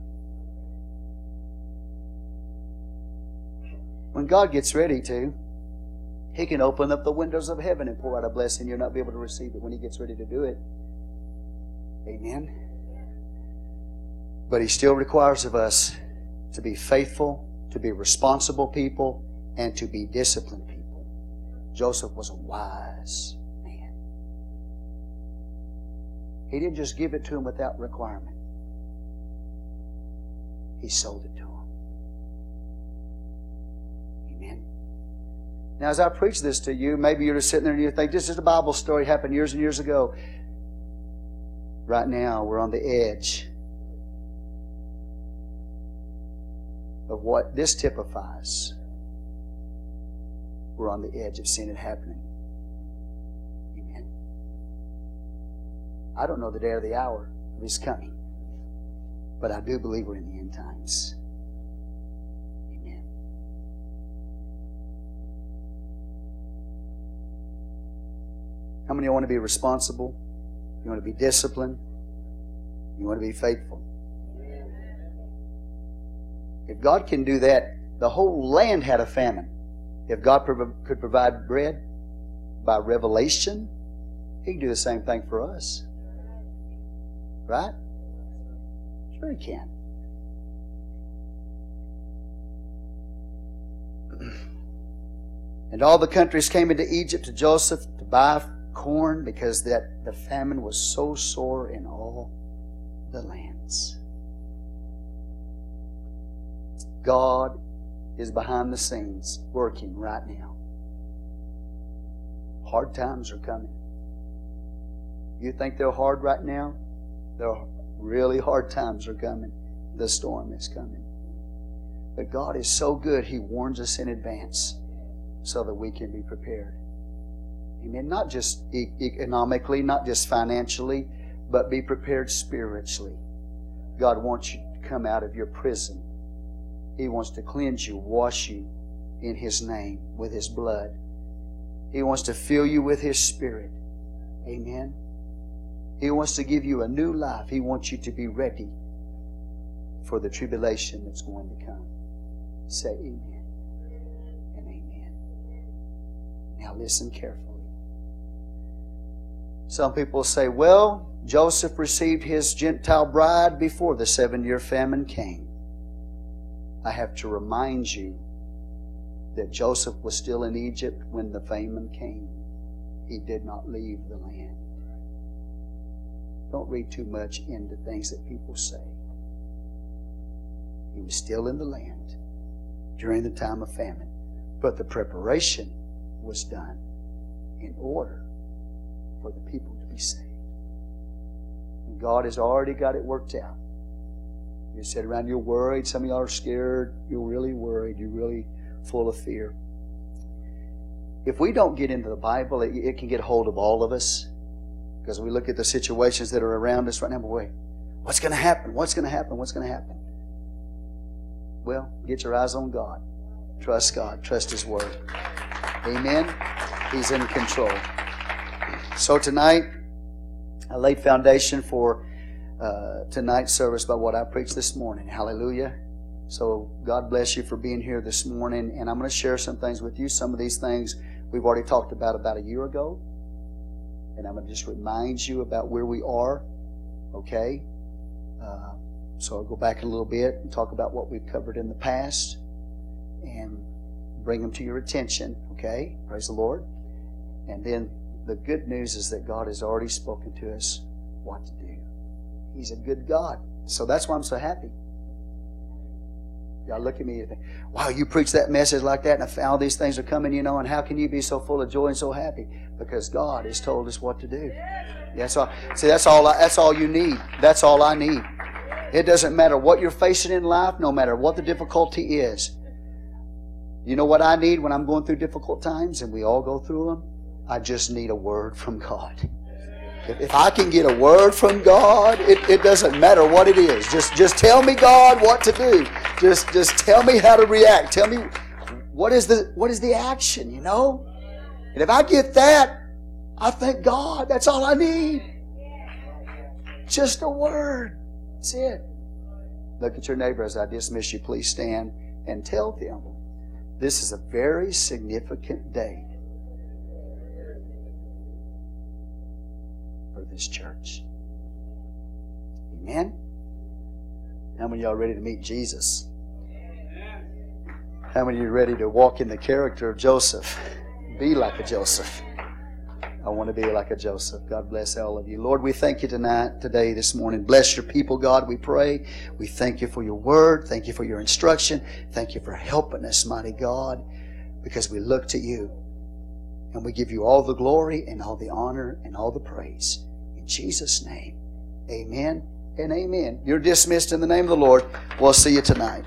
Speaker 1: When God gets ready to, He can open up the windows of heaven and pour out a blessing. You'll not be able to receive it when He gets ready to do it. Amen. But He still requires of us to be faithful, to be responsible people, and to be disciplined people. Joseph was a wise man. He didn't just give it to him without requirement, he sold it to him. Amen. Now, as I preach this to you, maybe you're just sitting there and you think this is a Bible story happened years and years ago. Right now, we're on the edge of what this typifies. We're on the edge of seeing it happening. Amen. I don't know the day or the hour of His coming, but I do believe we're in the end times. Amen. How many want to be responsible? You want to be disciplined. You want to be faithful. If God can do that, the whole land had a famine. If God could provide bread by revelation, He can do the same thing for us. Right? Sure, He can. And all the countries came into Egypt to Joseph to buy corn because that the famine was so sore in all the lands. God is behind the scenes working right now. Hard times are coming. You think they're hard right now? They're really hard times are coming. The storm is coming. But God is so good, He warns us in advance so that we can be prepared. Amen. Not just economically, not just financially, but be prepared spiritually. God wants you to come out of your prison. He wants to cleanse you, wash you in His name with His blood. He wants to fill you with His Spirit. Amen. He wants to give you a new life. He wants you to be ready for the tribulation that's going to come. Say amen and amen. Now listen carefully. Some people say, well, Joseph received his Gentile bride before the seven year famine came. I have to remind you that Joseph was still in Egypt when the famine came. He did not leave the land. Don't read too much into things that people say. He was still in the land during the time of famine, but the preparation was done in order for the people to be saved. And God has already got it worked out. You sit around, you're worried. Some of y'all are scared. You're really worried. You're really full of fear. If we don't get into the Bible, it, it can get hold of all of us because we look at the situations that are around us right now. Wait, what's going to happen? What's going to happen? What's going to happen? Well, get your eyes on God. Trust God. Trust His Word. Amen. He's in control. So tonight, I laid foundation for uh, tonight's service by what I preached this morning. Hallelujah. So God bless you for being here this morning, and I'm going to share some things with you. Some of these things we've already talked about about a year ago, and I'm going to just remind you about where we are. Okay. Uh, so I'll go back a little bit and talk about what we've covered in the past, and bring them to your attention. Okay. Praise the Lord. And then the good news is that God has already spoken to us what to do. He's a good God. So that's why I'm so happy. Y'all look at me and think, wow, you preach that message like that and all these things are coming, you know, and how can you be so full of joy and so happy? Because God has told us what to do. That's all. See, that's all. I, that's all you need. That's all I need. It doesn't matter what you're facing in life, no matter what the difficulty is. You know what I need when I'm going through difficult times, and we all go through them? I just need a word from God. If I can get a word from God, it, it doesn't matter what it is. Just just tell me, God, what to do. Just just tell me how to react. Tell me what is the what is the action, you know? And if I get that, I thank God. That's all I need. Just a word. That's it. Look at your neighbor as I dismiss you. Please stand and tell them this is a very significant day church. Amen? How many of y'all ready to meet Jesus? How many you ready to walk in the character of Joseph? Be like a Joseph. I want to be like a Joseph. God bless all of you. Lord, we thank you tonight, today, this morning. Bless your people, God, we pray. We thank you for your word. Thank you for your instruction. Thank you for helping us, mighty God, because we look to you. And we give you all the glory and all the honor and all the praise. Jesus' name, amen and amen. You're dismissed in the name of the Lord. We'll see you tonight.